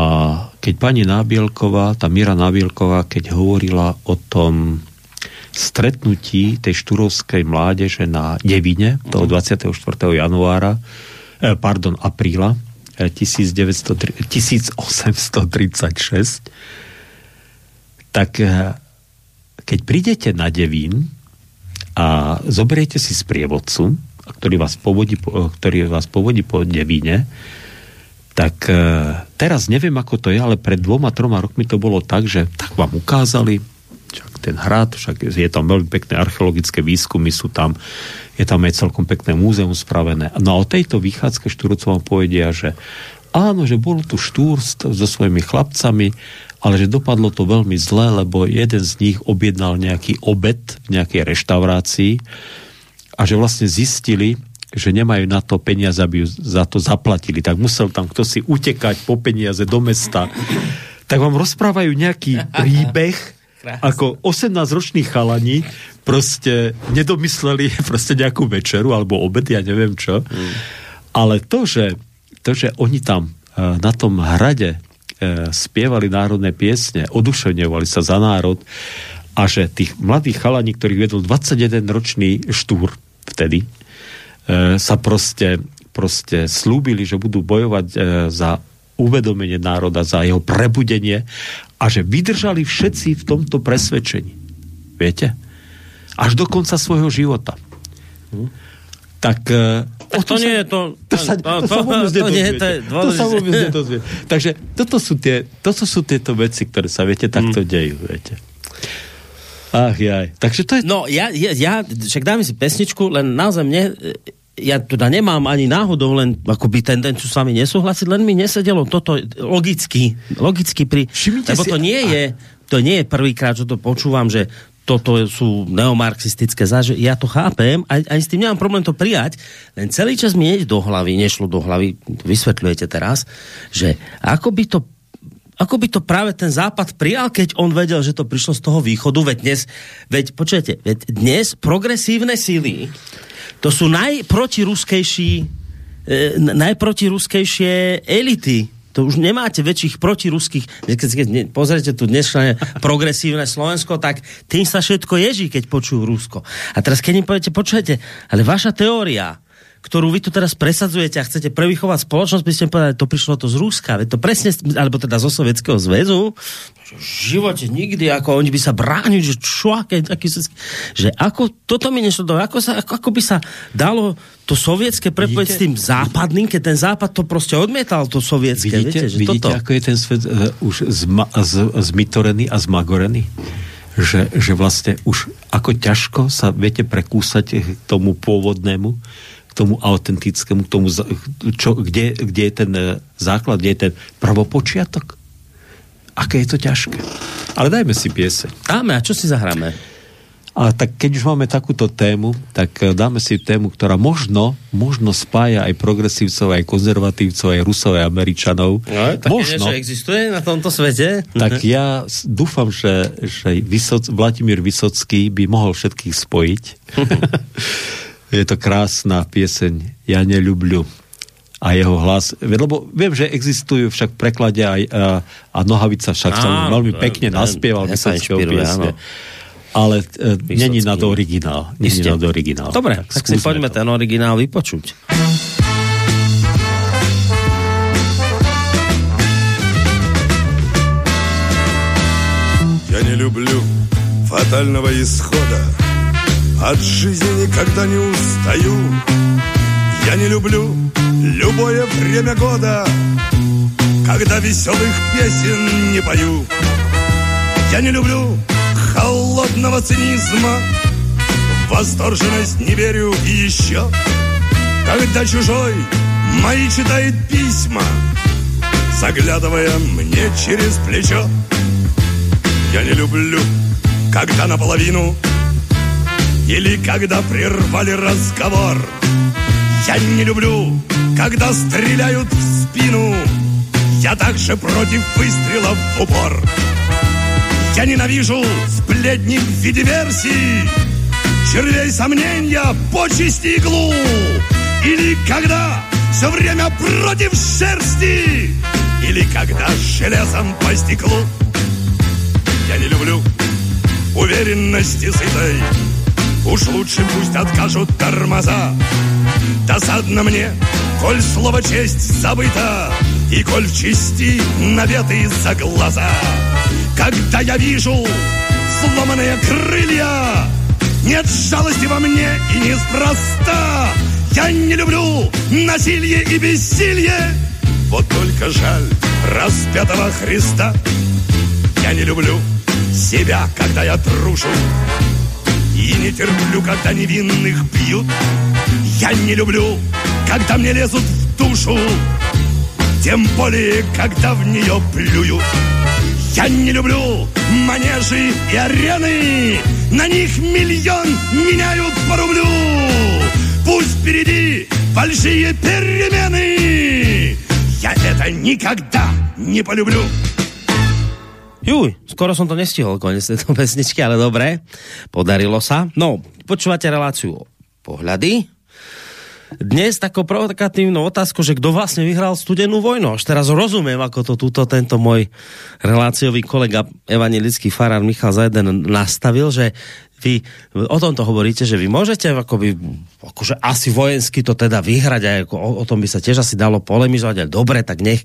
keď pani Nábielková, tá Mira Nábielková, keď hovorila o tom stretnutí tej štúrovskej mládeže na Devine toho 24. Mhm. januára, eh, pardon, apríla 1836, eh, tak eh, keď prídete na Devín a zoberiete si sprievodcu, ktorý vás povodí, ktorý vás povodí po Devíne, tak teraz neviem, ako to je, ale pred dvoma, troma rokmi to bolo tak, že tak vám ukázali, ten hrad, však je tam veľmi pekné archeologické výskumy, sú tam, je tam aj celkom pekné múzeum spravené. No a o tejto vychádzke Štúrcov vám povedia, že áno, že bol tu Štúr so svojimi chlapcami, ale že dopadlo to veľmi zle, lebo jeden z nich objednal nejaký obed v nejakej reštaurácii a že vlastne zistili, že nemajú na to peniaze, aby za to zaplatili. Tak musel tam kto si utekať po peniaze do mesta. Tak vám rozprávajú nejaký *laughs* príbeh, Krásne. Ako 18-roční chalani proste nedomysleli *laughs* proste nejakú večeru alebo obed, ja neviem čo. Mm. Ale to že, to, že oni tam uh, na tom hrade uh, spievali národné piesne, oduševňovali sa za národ a že tých mladých chalani, ktorých vedol 21-ročný štúr vtedy, uh, sa proste, proste slúbili, že budú bojovať za uvedomenie národa, za jeho prebudenie a že vydržali všetci v tomto presvedčení. Viete? Až do konca svojho života. Hm? Tak... Uh, to, to nie je to... To sa, to, to, sa vôbec to, nie, to, je to sa vôbec nedozvie. Takže toto sú, tie, toto sú tieto veci, ktoré sa, viete, takto hm. dejú, viete. Ach jaj. Takže to je... No, ja, ja, ja však dáme si pesničku, len naozaj mne ja teda nemám ani náhodou len akoby tendenciu s vami nesúhlasiť, len mi nesedelo toto logicky, logicky pri... Všimnite lebo si... to nie je, to nie je prvýkrát, čo to počúvam, že toto sú neomarxistické záže. Ja to chápem, aj, aj s tým nemám problém to prijať, len celý čas mi do hlavy, nešlo do hlavy, vysvetľujete teraz, že ako by to ako by to práve ten západ prijal, keď on vedel, že to prišlo z toho východu, veď dnes, veď počujete, veď dnes progresívne síly to sú najprotiruskejší, e, najprotiruskejšie elity. To už nemáte väčších protiruských, keď, keď pozrite tu dnešné progresívne Slovensko, tak tým sa všetko ježí, keď počujú Rusko. A teraz keď im poviete, počujete, ale vaša teória, ktorú vy tu teraz presadzujete a chcete prevychovať spoločnosť, by ste povedali, to prišlo to z Ruska, to presne, alebo teda zo Sovietskeho zväzu, v živote nikdy, ako oni by sa bránili, že čo, aké, aký, že ako, toto mi nešlo do, ako, sa, ako, ako by sa dalo to sovietské prepojiť s tým západným, keď ten západ to proste odmietal, to sovietské. Vidíte, viete, že vidíte toto... ako je ten svet uh, už zma, z, zmitorený a zmagorený? Že, že vlastne už ako ťažko sa viete prekúsať k tomu pôvodnému, k tomu autentickému, k tomu, čo, kde, kde je ten e, základ, kde je ten prvopočiatok. Aké je to ťažké. Ale dajme si piese. Dáme, a čo si zahráme? A tak keď už máme takúto tému, tak e, dáme si tému, ktorá možno, možno spája aj progresívcov, aj konzervatívcov, aj Rusov, aj Američanov. No, možno. niečo existuje na tomto svete? Tak ja dúfam, že, že Vysoc, Vladimír Vysocký by mohol všetkých spojiť. *laughs* je to krásna pieseň Ja neľubľu a jeho hlas, lebo viem, že existujú však preklade aj a, a Nohavica však sa veľmi pekne ten, naspieval Vysockého piesne. Ale e, není na to originál. Není na to originál. Dobre, tak, tak si poďme to. ten originál vypočuť. Я не люблю фатального исхода От жизни никогда не устаю. Я не люблю любое время года, когда веселых песен не пою. Я не люблю холодного цинизма, в восторженность не верю и еще, когда чужой мои читает письма, заглядывая мне через плечо. Я не люблю, когда наполовину Или когда прервали разговор. Я не люблю, когда стреляют в спину. Я также против выстрелов в упор. Я ненавижу сплетни в виде версий. Червей сомнения, почести иглу. Или когда все время против шерсти. Или когда железом по стеклу. Я не люблю уверенности сытой Уж лучше пусть откажут тормоза. Досадно мне, коль слово честь забыто И коль в чести наветы за глаза. Когда я вижу сломанные крылья Нет жалости во мне и неспроста. Я не люблю насилие и бессилие. Вот только жаль распятого Христа. Я не люблю себя, когда я трушу И не терплю, когда невинных бьют Я не люблю, когда мне лезут в душу. Тем более, когда в нее плюют я не люблю манежи и арены. На них миллион меняют по рублю. Пусть впереди большие перемены. Я это никогда не полюблю Juj, skoro som to nestihol konec tejto *laughs* pesničky, ale dobre, podarilo sa. No, počúvate reláciu pohľady. Dnes takou provokatívnou otázku, že kto vlastne vyhral studenú vojnu. Až teraz rozumiem, ako to túto tento môj reláciový kolega evangelický farár Michal Zajden nastavil, že vy o tomto hovoríte, že vy môžete akoby, akože asi vojensky to teda vyhrať, aj ako, o, o tom by sa tiež asi dalo polemizovať, ale dobre, tak nech,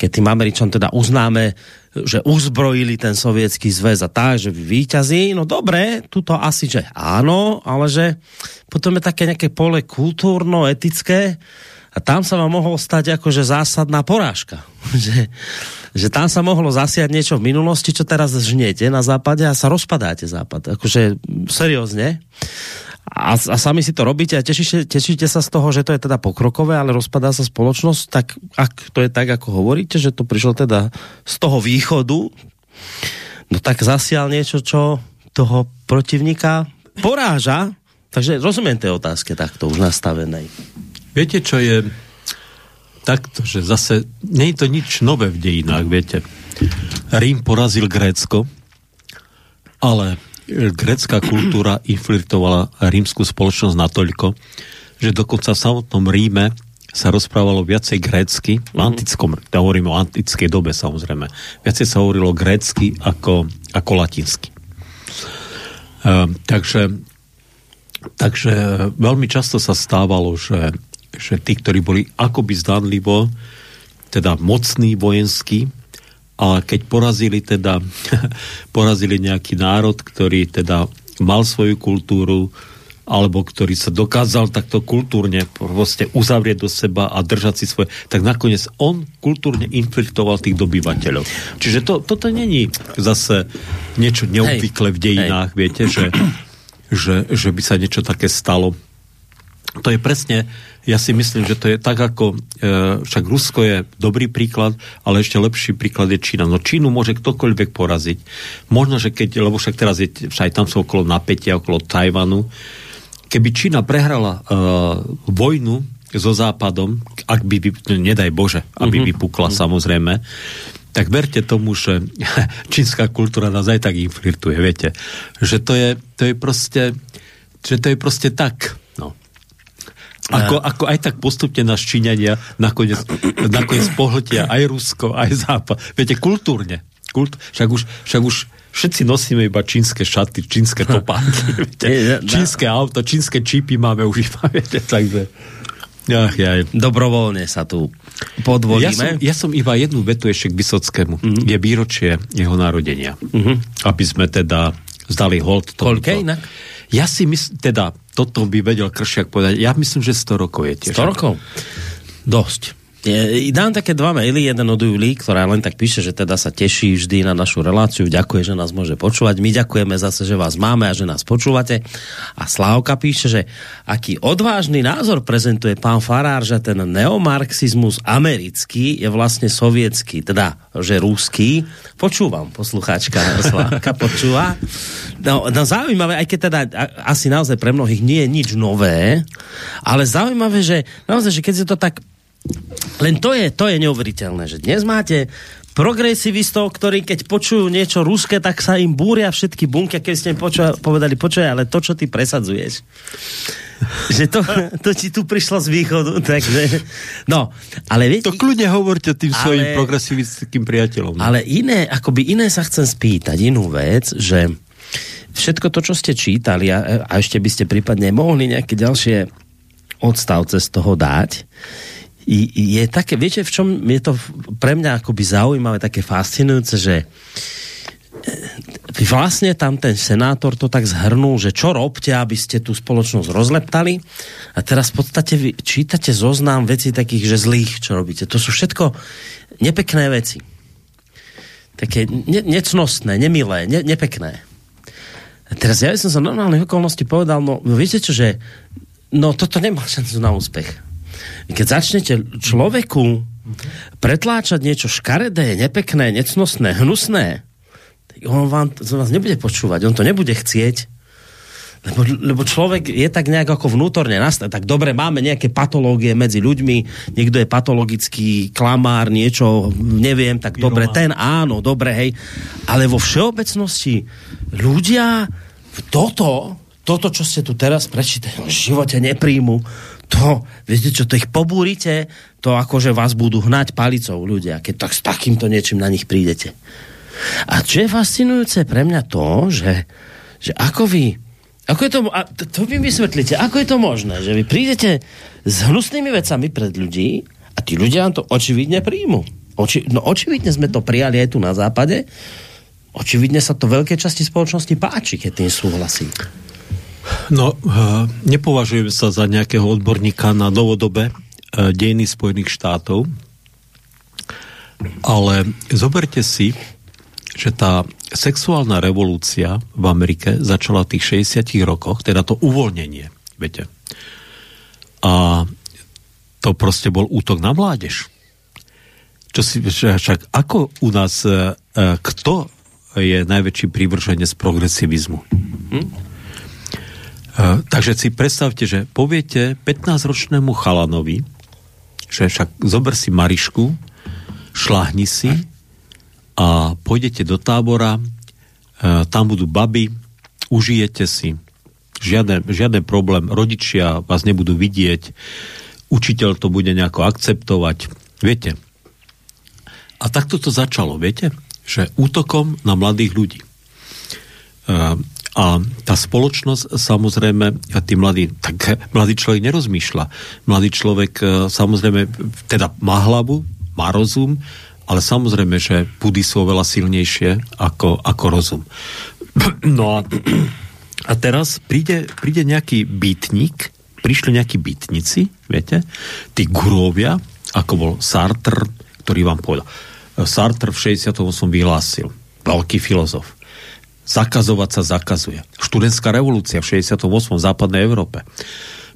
keď tým Američan teda uznáme, že uzbrojili ten sovietský zväz a tak, že výťazí, no dobre, tuto asi, že áno, ale že potom je také nejaké pole kultúrno-etické a tam sa vám mohol stať akože zásadná porážka. *laughs* že, že tam sa mohlo zasiať niečo v minulosti, čo teraz žniete na západe a sa rozpadáte západ. Akože seriózne. A, a sami si to robíte a tešíte, tešíte sa z toho, že to je teda pokrokové, ale rozpadá sa spoločnosť, tak ak to je tak, ako hovoríte, že to prišlo teda z toho východu, no tak zasial niečo, čo toho protivníka poráža. Takže rozumiem tej otázke takto už nastavenej. Viete, čo je takto, že zase nie je to nič nové v dejinách, viete. Rím porazil Grécko, ale grécka kultúra infiltrovala rímskú spoločnosť natoľko, že dokonca v samotnom Ríme sa rozprávalo viacej grécky, v mhm. antickom, ja hovorím o antickej dobe samozrejme, viacej sa hovorilo grécky ako, ako latinsky. Uh, takže, takže veľmi často sa stávalo, že že tí, ktorí boli akoby zdanlivo, teda mocní vojenský, a keď porazili teda, *laughs* porazili nejaký národ, ktorý teda mal svoju kultúru, alebo ktorý sa dokázal takto kultúrne proste uzavrieť do seba a držať si svoje, tak nakoniec on kultúrne infiltroval tých dobyvateľov. Čiže to, toto není zase niečo neobvykle v dejinách, Hej. viete, že, že, že by sa niečo také stalo. To je presne ja si myslím, že to je tak ako, e, však Rusko je dobrý príklad, ale ešte lepší príklad je Čína. No Čínu môže ktokoľvek poraziť. Možno, že keď, lebo však teraz je, však tam sú okolo napätia, okolo Tajvanu, keby Čína prehrala e, vojnu so Západom, ak by, nedaj Bože, aby mm-hmm. vypukla mm-hmm. samozrejme, tak verte tomu, že *laughs* čínska kultúra nás aj tak infiltruje, viete. Že to je, to je proste, že to je proste tak. Ako, ako aj tak postupne nás Číňania nakoniec, nakoniec pohltia aj Rusko, aj Západ. Viete, kultúrne. Kult, však, už, však už všetci nosíme iba čínske šaty, čínske topánky. *laughs* Viete, čínske auto, čínske čipy máme už iba, *laughs* viete, takže... Ach, jaj. Dobrovoľne sa tu podvolíme. Ja som, ja som iba jednu vetu ešte k Vysockému. Mm-hmm. Je výročie jeho narodenia. Mm-hmm. Aby sme teda zdali hold. Koľké inak? Ja si myslím, teda, toto by vedel Kršiak povedať, ja myslím, že 100 rokov je tiež. 100 rokov? Dosť. Dám také dva maily, jeden od Juli, ktorá len tak píše, že teda sa teší vždy na našu reláciu, ďakuje, že nás môže počúvať. My ďakujeme zase, že vás máme a že nás počúvate. A Slávka píše, že aký odvážny názor prezentuje pán Farár, že ten neomarxizmus americký je vlastne sovietský, teda, že rúský. Počúvam, poslucháčka Slávka počúva. No, no zaujímavé, aj keď teda asi naozaj pre mnohých nie je nič nové, ale zaujímavé, že naozaj, že keď si to tak len to je, to je neuveriteľné, že dnes máte progresivistov, ktorí keď počujú niečo ruské, tak sa im búria všetky bunky, keď ste im poču- povedali, počuj, ale to, čo ty presadzuješ, že to, to ti tu prišlo z východu, takže, no, ale viete... To kľudne hovorte tým ale, svojim progresivistickým priateľom. Ale iné, akoby iné sa chcem spýtať, inú vec, že všetko to, čo ste čítali a, a ešte by ste prípadne mohli nejaké ďalšie odstavce z toho dať, je také, viete, v čom je to pre mňa akoby zaujímavé, také fascinujúce, že e, vlastne tam ten senátor to tak zhrnul, že čo robte, aby ste tú spoločnosť rozleptali a teraz v podstate vy čítate zoznam veci takých, že zlých, čo robíte. To sú všetko nepekné veci. Také ne, necnostné, nemilé, ne, nepekné. A teraz ja som sa normálnych okolností povedal, no viete čo, že no toto nemá *laughs* šancu na úspech keď začnete človeku pretláčať niečo škaredé, nepekné, necnostné, hnusné, on vám, on vás nebude počúvať, on to nebude chcieť. Lebo, lebo človek je tak nejak ako vnútorne nastavený. Tak dobre, máme nejaké patológie medzi ľuďmi, niekto je patologický klamár, niečo, neviem, tak dobre, ten áno, dobre, hej. Ale vo všeobecnosti ľudia toto, toto, čo ste tu teraz prečítali, v živote nepríjmu to, viete čo, to ich pobúrite, to akože vás budú hnať palicou ľudia, keď tak s takýmto niečím na nich prídete. A čo je fascinujúce pre mňa to, že, že ako vy, ako je to, a to, to vy vysvetlíte, ako je to možné, že vy prídete s hnusnými vecami pred ľudí a tí ľudia vám to očividne príjmu. Oči, no očividne sme to prijali aj tu na západe, očividne sa to veľkej časti spoločnosti páči, keď tým súhlasí. No, eh, nepovažujem sa za nejakého odborníka na novodobé eh, dejiny Spojených štátov, ale zoberte si, že tá sexuálna revolúcia v Amerike začala v tých 60 rokoch, teda to uvoľnenie, viete. A to proste bol útok na mládež. Čo si, však ako u nás, e, kto je najväčší prívrženec progresivizmu? Hm? Uh, takže si predstavte, že poviete 15-ročnému chalanovi, že však zober si Marišku, šláhni si a pôjdete do tábora, uh, tam budú baby, užijete si, žiaden, žiaden problém, rodičia vás nebudú vidieť, učiteľ to bude nejako akceptovať, viete. A takto to začalo, viete, že útokom na mladých ľudí. A tá spoločnosť, samozrejme, tí mladí, tak mladý človek nerozmýšľa. Mladý človek e, samozrejme, teda má hlavu, má rozum, ale samozrejme, že pudy sú oveľa silnejšie ako, ako rozum. *clears throat* No a, a teraz príde, príde nejaký bytník, prišli nejakí bytníci, viete, tí gurovia, ako bol Sartre, ktorý vám povedal. Sartre v 68. vyhlásil, veľký filozof zakazovať sa zakazuje. Študentská revolúcia v 68. v západnej Európe.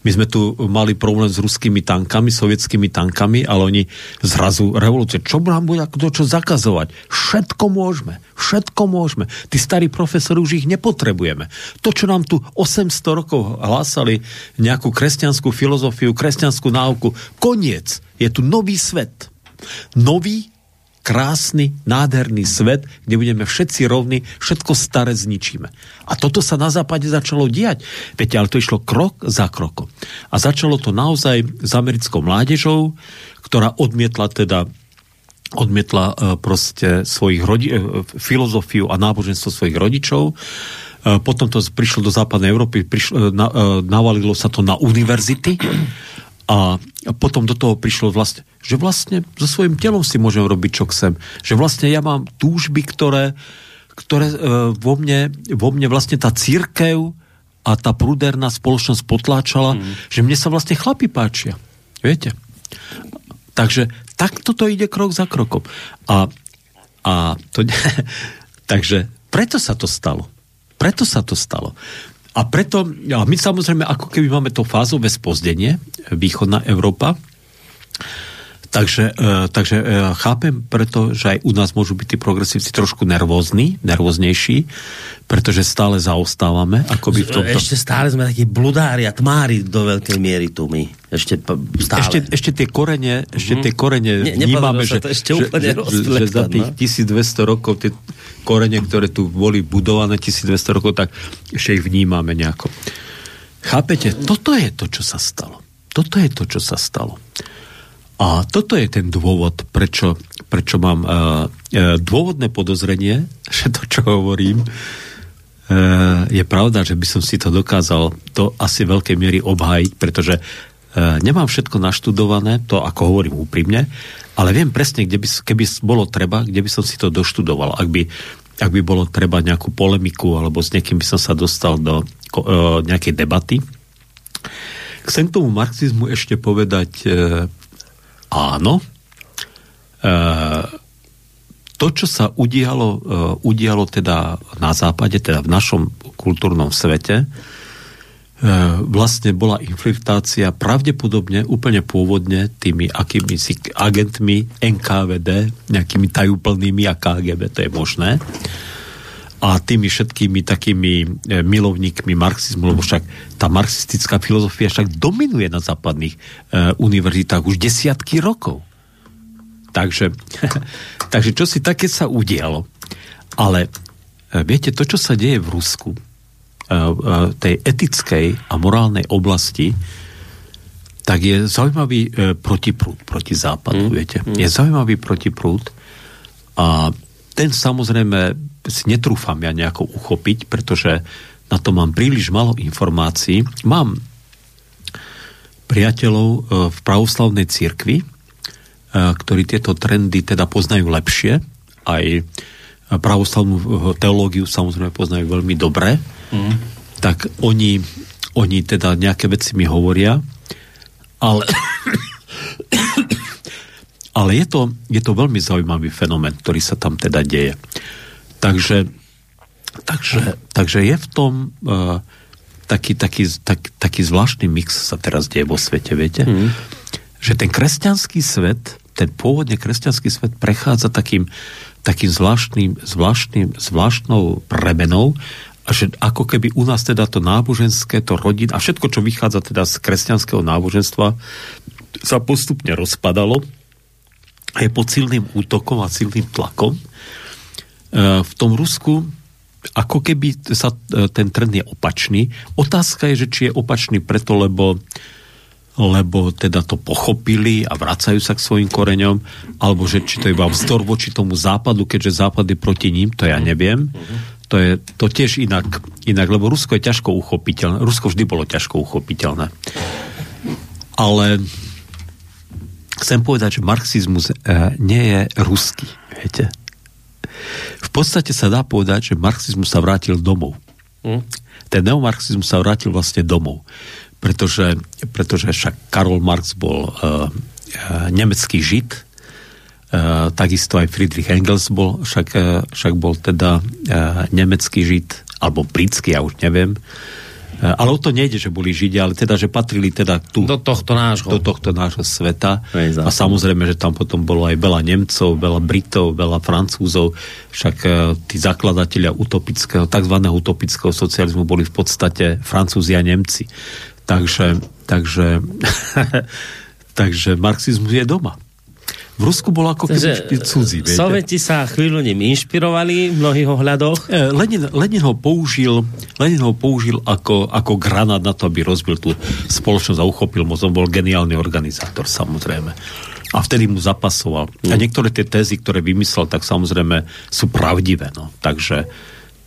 My sme tu mali problém s ruskými tankami, sovietskými tankami, ale oni zrazu revolúcie. Čo nám bude to čo zakazovať? Všetko môžeme. Všetko môžeme. Tí starí profesori už ich nepotrebujeme. To, čo nám tu 800 rokov hlásali, nejakú kresťanskú filozofiu, kresťanskú náuku, koniec. Je tu nový svet. Nový krásny, nádherný svet, kde budeme všetci rovní, všetko staré zničíme. A toto sa na západe začalo diať. Viete, ale to išlo krok za krokom. A začalo to naozaj s americkou mládežou, ktorá odmietla teda odmietla e, proste svojich rodi- e, filozofiu a náboženstvo svojich rodičov. E, potom to prišlo do západnej Európy, prišlo, na, navalilo sa to na univerzity a potom do toho prišlo vlastne, že vlastne so svojím telom si môžem robiť, čo chcem. Že vlastne ja mám túžby, ktoré, ktoré e, vo, mne, vo mne vlastne tá církev a tá prúderná spoločnosť potláčala, mm. že mne sa vlastne chlapi páčia. Viete? Takže tak toto ide krok za krokom. A, a to, *laughs* takže preto sa to stalo. Preto sa to stalo. A preto, a my samozrejme, ako keby máme to fázové spozdenie, východná Európa, Takže, e, takže e, chápem preto, že aj u nás môžu byť tí progresívci trošku nervózni, nervóznejší, pretože stále zaostávame. Akoby v tomto... Ešte stále sme takí bludári a tmári do veľkej miery tu my. Ešte stále. Ešte, ešte tie korene, ešte mm. tie korene ne, vnímame, že, ešte že, že, že, za tých no? 1200 rokov tie korene, ktoré tu boli budované 1200 rokov, tak ešte ich vnímame nejako. Chápete? Toto je to, čo sa stalo. Toto je to, čo sa stalo. A toto je ten dôvod, prečo, prečo mám uh, dôvodné podozrenie, *laughs* že to, čo hovorím, uh, je pravda, že by som si to dokázal to asi veľkej miery obhájiť, pretože uh, nemám všetko naštudované, to ako hovorím úprimne, ale viem presne, kde by, keby bolo treba, kde by som si to doštudoval. Ak by, ak by bolo treba nejakú polemiku, alebo s niekým by som sa dostal do uh, nejakej debaty. Chcem k tomu marxizmu ešte povedať áno, e, to, čo sa udialo, e, udialo teda na západe, teda v našom kultúrnom svete, e, vlastne bola infiltrácia pravdepodobne úplne pôvodne tými akými si agentmi NKVD, nejakými tajúplnými a KGB, to je možné a tými všetkými takými e, milovníkmi marxizmu, lebo však tá marxistická filozofia však dominuje na západných e, univerzitách už desiatky rokov. Takže, *laughs* takže čo si také sa udialo. Ale e, viete, to, čo sa deje v Rusku, e, e, tej etickej a morálnej oblasti, tak je zaujímavý e, protiprúd proti západu, mm. viete. Mm. Je zaujímavý protiprúd a ten samozrejme si netrúfam ja nejako uchopiť, pretože na to mám príliš malo informácií. Mám priateľov e, v pravoslavnej cirkvi, e, ktorí tieto trendy teda poznajú lepšie. Aj pravoslavnú teológiu samozrejme poznajú veľmi dobre. Mm. Tak oni, oni teda nejaké veci mi hovoria, ale *coughs* ale je to, je to veľmi zaujímavý fenomén, ktorý sa tam teda deje. Takže, takže, takže je v tom uh, taký, taký, tak, taký zvláštny mix sa teraz deje vo svete, viete? Mm. Že ten kresťanský svet, ten pôvodne kresťanský svet prechádza takým, takým zvláštnym, zvláštnym, zvláštnou premenou a že ako keby u nás teda to náboženské, to rodin a všetko, čo vychádza teda z kresťanského náboženstva sa postupne rozpadalo je pod silným útokom a silným tlakom. E, v tom Rusku ako keby sa e, ten trend je opačný. Otázka je, že či je opačný preto, lebo lebo teda to pochopili a vracajú sa k svojim koreňom, alebo že či to je iba vzdor voči tomu západu, keďže západ je proti ním, to ja neviem. To je to tiež inak, inak, lebo Rusko je ťažko uchopiteľné. Rusko vždy bolo ťažko uchopiteľné. Ale chcem povedať, že marxizmus e, nie je ruský, viete. V podstate sa dá povedať, že marxizmus sa vrátil domov. Hm? Ten neomarxizmus sa vrátil vlastne domov. Pretože, pretože však Karol Marx bol e, nemecký žid, e, takisto aj Friedrich Engels bol, však, však bol teda e, nemecký žid, alebo britský, ja už neviem. Eh, ale o to nejde, že boli Židia, ale teda, že patrili teda tu, do tohto nášho, do tohto nášho sveta. A samozrejme, že tam potom bolo aj veľa Nemcov, veľa Britov, veľa Francúzov. Však uh, tí zakladatelia utopického, tzv. utopického socializmu boli v podstate Francúzi a Nemci. Takže, takže, *laughs* takže marxizmus je doma. V Rusku bol ako keby cudzí. Viete? Soveti sa chvíľu ním inšpirovali v mnohých ohľadoch. E, Lenin, Lenin, ho použil, Lenin ho použil ako, ako granát na to, aby rozbil tú spoločnosť a uchopil moc. On bol geniálny organizátor, samozrejme. A vtedy mu zapasoval. Mm. A niektoré tie tézy, ktoré vymyslel, tak samozrejme sú pravdivé. No. Takže,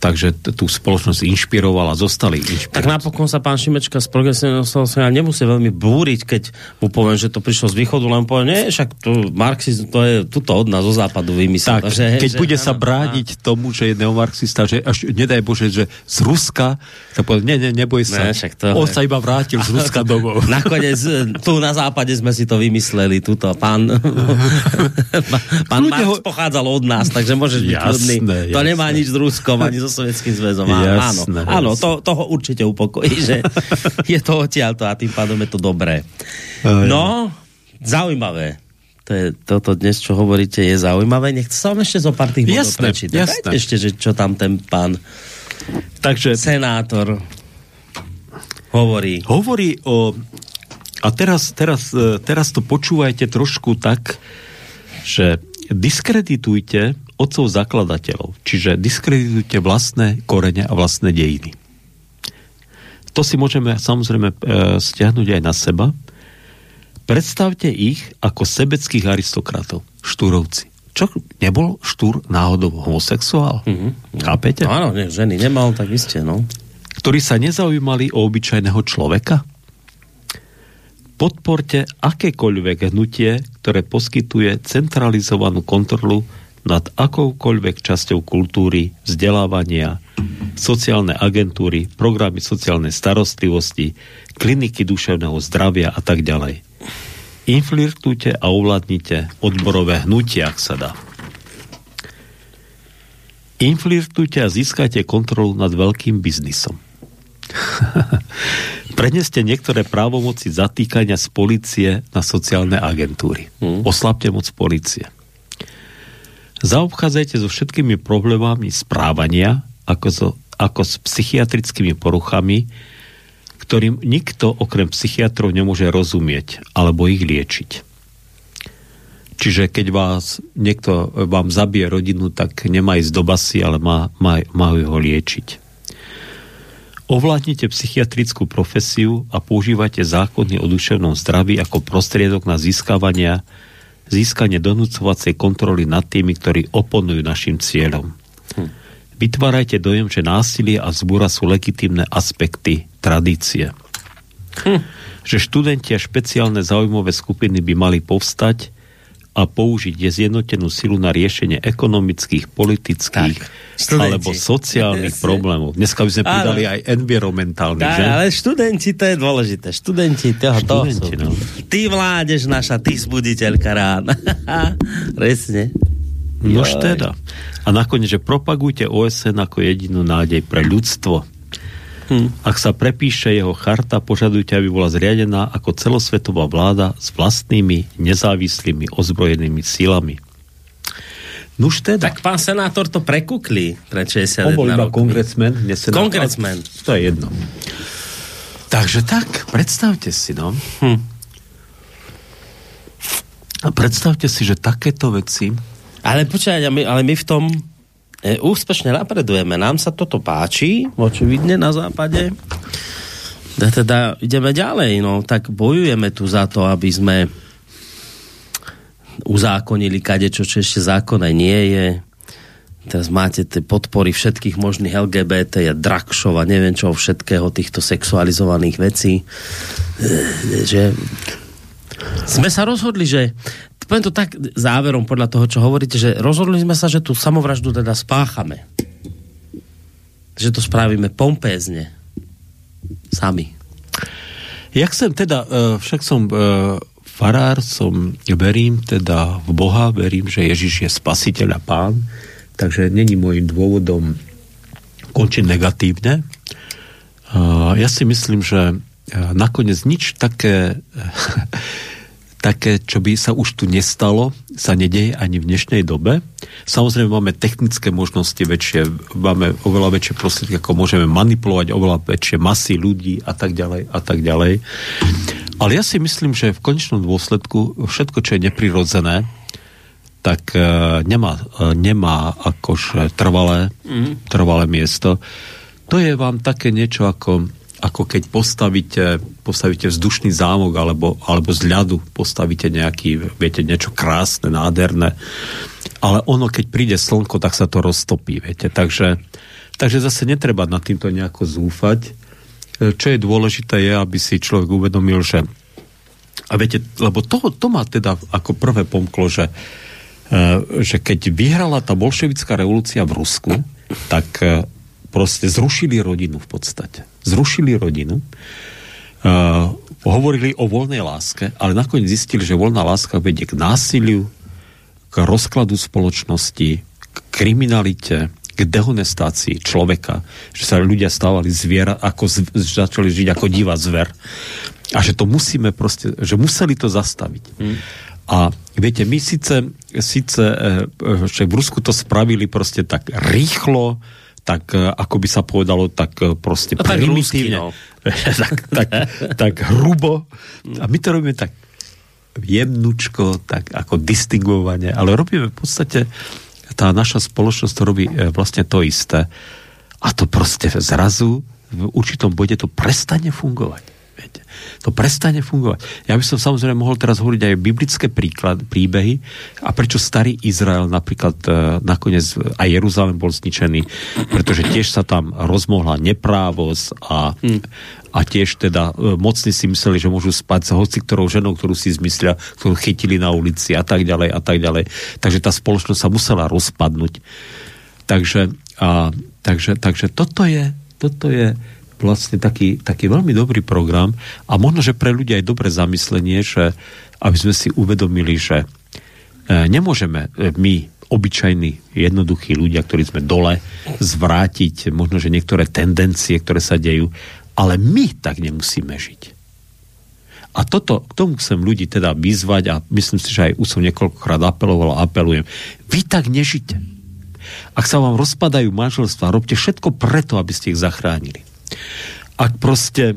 takže tú spoločnosť inšpiroval a zostali inšpirovať. Tak napokon sa pán Šimečka z progresívneho sa nemusí veľmi búriť, keď mu poviem, že to prišlo z východu, len poviem, nie, však to marxizm, to je tuto od nás, zo západu vymyslel. Tak, že, keď že, bude áno, sa brániť áno. tomu, že je neomarxista, že až nedaj Bože, že z Ruska, tak poviem, nie, nie, neboj sa. Ne, však to, On sa iba vrátil z *laughs* Ruska domov. *laughs* Nakoniec tu na západe sme si to vymysleli, tuto pán, *laughs* pán Marx ho... pochádzal od nás, takže môžeš byť jasné, To nemá nič s Ruskom ani so Sovietským zväzom. Áno, jasné, áno to, toho určite upokojí, *laughs* že je to odtiaľto a tým pádom je to dobré. No, zaujímavé. To je, toto dnes, čo hovoríte, je zaujímavé. Nech sa vám ešte zo pár tých bodov prečítať. Jasné. Dajte ešte, že čo tam ten pán Takže, senátor hovorí. Hovorí o... A teraz, teraz, e, teraz to počúvajte trošku tak, že diskreditujte otcov zakladateľov, čiže diskreditujte vlastné korene a vlastné dejiny. To si môžeme samozrejme e, stiahnuť aj na seba. Predstavte ich ako sebeckých aristokratov, štúrovci. Čo, nebol štúr náhodou homosexuál? Mm-hmm. Chápete? No, áno, nie, ženy nemal, tak iste, no. Ktorí sa nezaujímali o obyčajného človeka? Podporte akékoľvek hnutie, ktoré poskytuje centralizovanú kontrolu nad akoukoľvek časťou kultúry, vzdelávania, sociálne agentúry, programy sociálnej starostlivosti, kliniky duševného zdravia a tak ďalej. Inflirtujte a ovládnite odborové hnutia, ak sa dá. Inflirtujte a získajte kontrolu nad veľkým biznisom. *laughs* Preneste niektoré právomoci zatýkania z policie na sociálne agentúry. Hmm. Oslabte moc policie Zaobchádzajte so všetkými problémami správania, ako, so, ako s psychiatrickými poruchami, ktorým nikto okrem psychiatrov nemôže rozumieť alebo ich liečiť. Čiže keď vás niekto vám zabije rodinu, tak nemá ísť do basy, ale má, má, má ho liečiť. Ovládnite psychiatrickú profesiu a používajte zákony o duševnom zdraví ako prostriedok na získavania získanie donúcovacej kontroly nad tými, ktorí oponujú našim cieľom. Hm. Vytvárajte dojem, že násilie a zbúra sú legitimné aspekty tradície. Hm. Že študenti a špeciálne zaujímavé skupiny by mali povstať a použiť zjednotenú silu na riešenie ekonomických, politických tak, alebo sociálnych *laughs* problémov. Dneska by sme pridali aj environmentálny, tak, že? Ale študenti, to je dôležité. Študenti, toho, študenti, to sú. No. Ty mládež naša, ty zbuditeľka rána. *laughs* Presne. Nož teda. A nakoniec, že propagujte OSN ako jedinú nádej pre ľudstvo. Hm. Ak sa prepíše jeho charta, požadujte, aby bola zriadená ako celosvetová vláda s vlastnými nezávislými ozbrojenými sílami. Nuž teda. Tak pán senátor to prekukli pred 61 On bol iba kongresmen, Kongresmen. To je jedno. Takže tak, predstavte si, no. Hm. A predstavte si, že takéto veci... Ale počkaj, ale my v tom úspešne napredujeme. Nám sa toto páči, očividne na západe. A teda ideme ďalej, no tak bojujeme tu za to, aby sme uzákonili kadečo, čo ešte zákonné nie je. Teraz máte tie podpory všetkých možných LGBT, a Drakšov a neviem čo všetkého týchto sexualizovaných vecí. E, že sme sa rozhodli, že poviem to tak záverom podľa toho, čo hovoríte, že rozhodli sme sa, že tú samovraždu teda spáchame. Že to spravíme pompézne. Sami. Ja chcem teda, e, však som e, farár, som, verím teda v Boha, verím, že Ježiš je spasiteľ a pán, takže není môjim dôvodom končiť negatívne. Ja si myslím, že e, nakoniec nič také *laughs* také, čo by sa už tu nestalo, sa nedeje ani v dnešnej dobe. Samozrejme máme technické možnosti väčšie, máme oveľa väčšie prostriedky, ako môžeme manipulovať oveľa väčšie masy ľudí a tak ďalej a tak ďalej. Ale ja si myslím, že v konečnom dôsledku všetko, čo je neprirodzené, tak uh, nemá, uh, nemá akože trvalé, mm. trvalé miesto. To je vám také niečo ako ako keď postavíte, postavíte vzdušný zámok alebo, alebo z ľadu postavíte nejaký, viete, niečo krásne, nádherné ale ono, keď príde slnko, tak sa to roztopí, viete. Takže, takže zase netreba na týmto nejako zúfať. E, čo je dôležité je, aby si človek uvedomil, že a viete, lebo to, to má teda ako prvé pomklo, že, e, že keď vyhrala tá bolševická revolúcia v Rusku, tak e, proste zrušili rodinu v podstate. Zrušili rodinu. Uh, hovorili o voľnej láske, ale nakoniec zistili, že voľná láska vedie k násiliu, k rozkladu spoločnosti, k kriminalite, k dehonestácii človeka, že sa ľudia stávali zviera, ako z, začali žiť ako divá zver. A že to musíme proste, že museli to zastaviť. Hmm. A viete, my síce, síce e, e, že v Rusku to spravili proste tak rýchlo, tak e, ako by sa povedalo, tak proste no, primitívne. No. *laughs* tak, tak, tak hrubo. A my to robíme tak jemnučko, tak ako distingovanie, ale robíme v podstate, tá naša spoločnosť to robí e, vlastne to isté. A to proste zrazu v určitom bode to prestane fungovať. Viete? To prestane fungovať. Ja by som samozrejme mohol teraz hovoriť aj biblické príklad, príbehy a prečo starý Izrael napríklad e, nakoniec aj Jeruzalém bol zničený, pretože tiež sa tam rozmohla neprávosť a, hmm a tiež teda e, mocní si mysleli, že môžu spať s hoci ktorou ženou, ktorú si zmyslia, ktorú chytili na ulici a tak ďalej a tak ďalej. Takže tá spoločnosť sa musela rozpadnúť. Takže, a, takže, takže toto je, toto je vlastne taký, taký veľmi dobrý program a možno, že pre ľudia je dobré zamyslenie, že aby sme si uvedomili, že e, nemôžeme e, my obyčajní, jednoduchí ľudia, ktorí sme dole, zvrátiť možno, že niektoré tendencie, ktoré sa dejú, ale my tak nemusíme žiť. A toto, k tomu chcem ľudí teda vyzvať a myslím si, že aj už som niekoľkokrát apeloval a apelujem. Vy tak nežite. Ak sa vám rozpadajú manželstva, robte všetko preto, aby ste ich zachránili. Ak proste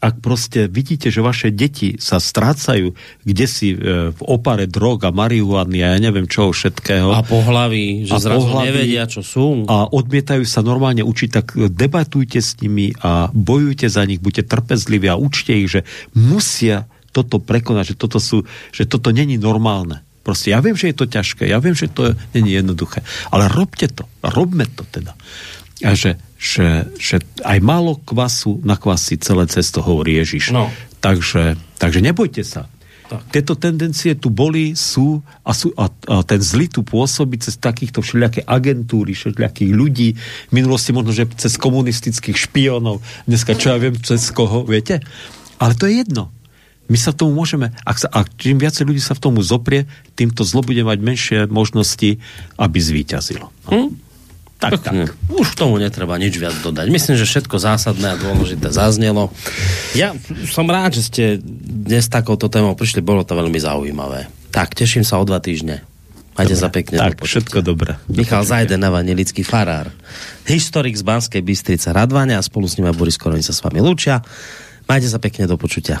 ak proste vidíte, že vaše deti sa strácajú kde si e, v opare drog a marihuany a ja neviem čo všetkého. A pohlaví, že a zrazu pohlaví, nevedia, čo sú. A odmietajú sa normálne učiť, tak debatujte s nimi a bojujte za nich, buďte trpezliví a učte ich, že musia toto prekonať, že toto, sú, že toto není normálne. Proste ja viem, že je to ťažké, ja viem, že to není jednoduché, ale robte to, robme to teda. A že že, že aj málo kvasu na kvasi celé cesto hovorí Ježiš. No. Takže, takže nebojte sa. Tak. Tieto tendencie tu boli, sú a, sú a, a ten zly tu pôsobí cez takýchto všelijaké agentúry, všelijakých ľudí. V minulosti možno, že cez komunistických špionov. Dneska čo ja viem, cez koho, viete? Ale to je jedno. My sa tomu môžeme, ak, sa, ak čím viacej ľudí sa v tomu zoprie, týmto zlo bude mať menšie možnosti, aby zvíťazilo. No. Hm? Tak, tak. tak. Už k tomu netreba nič viac dodať. Myslím, že všetko zásadné a dôležité zaznelo. Ja som rád, že ste dnes takouto témou prišli, bolo to veľmi zaujímavé. Tak, teším sa o dva týždne. Majte sa pekne. Tak, všetko dobré. Michal Zajdenava, nelický farár. Historik z Banskej Bystrice Radvania a spolu s ním Boris Koroni sa s vami lúčia. Majte sa pekne do počutia.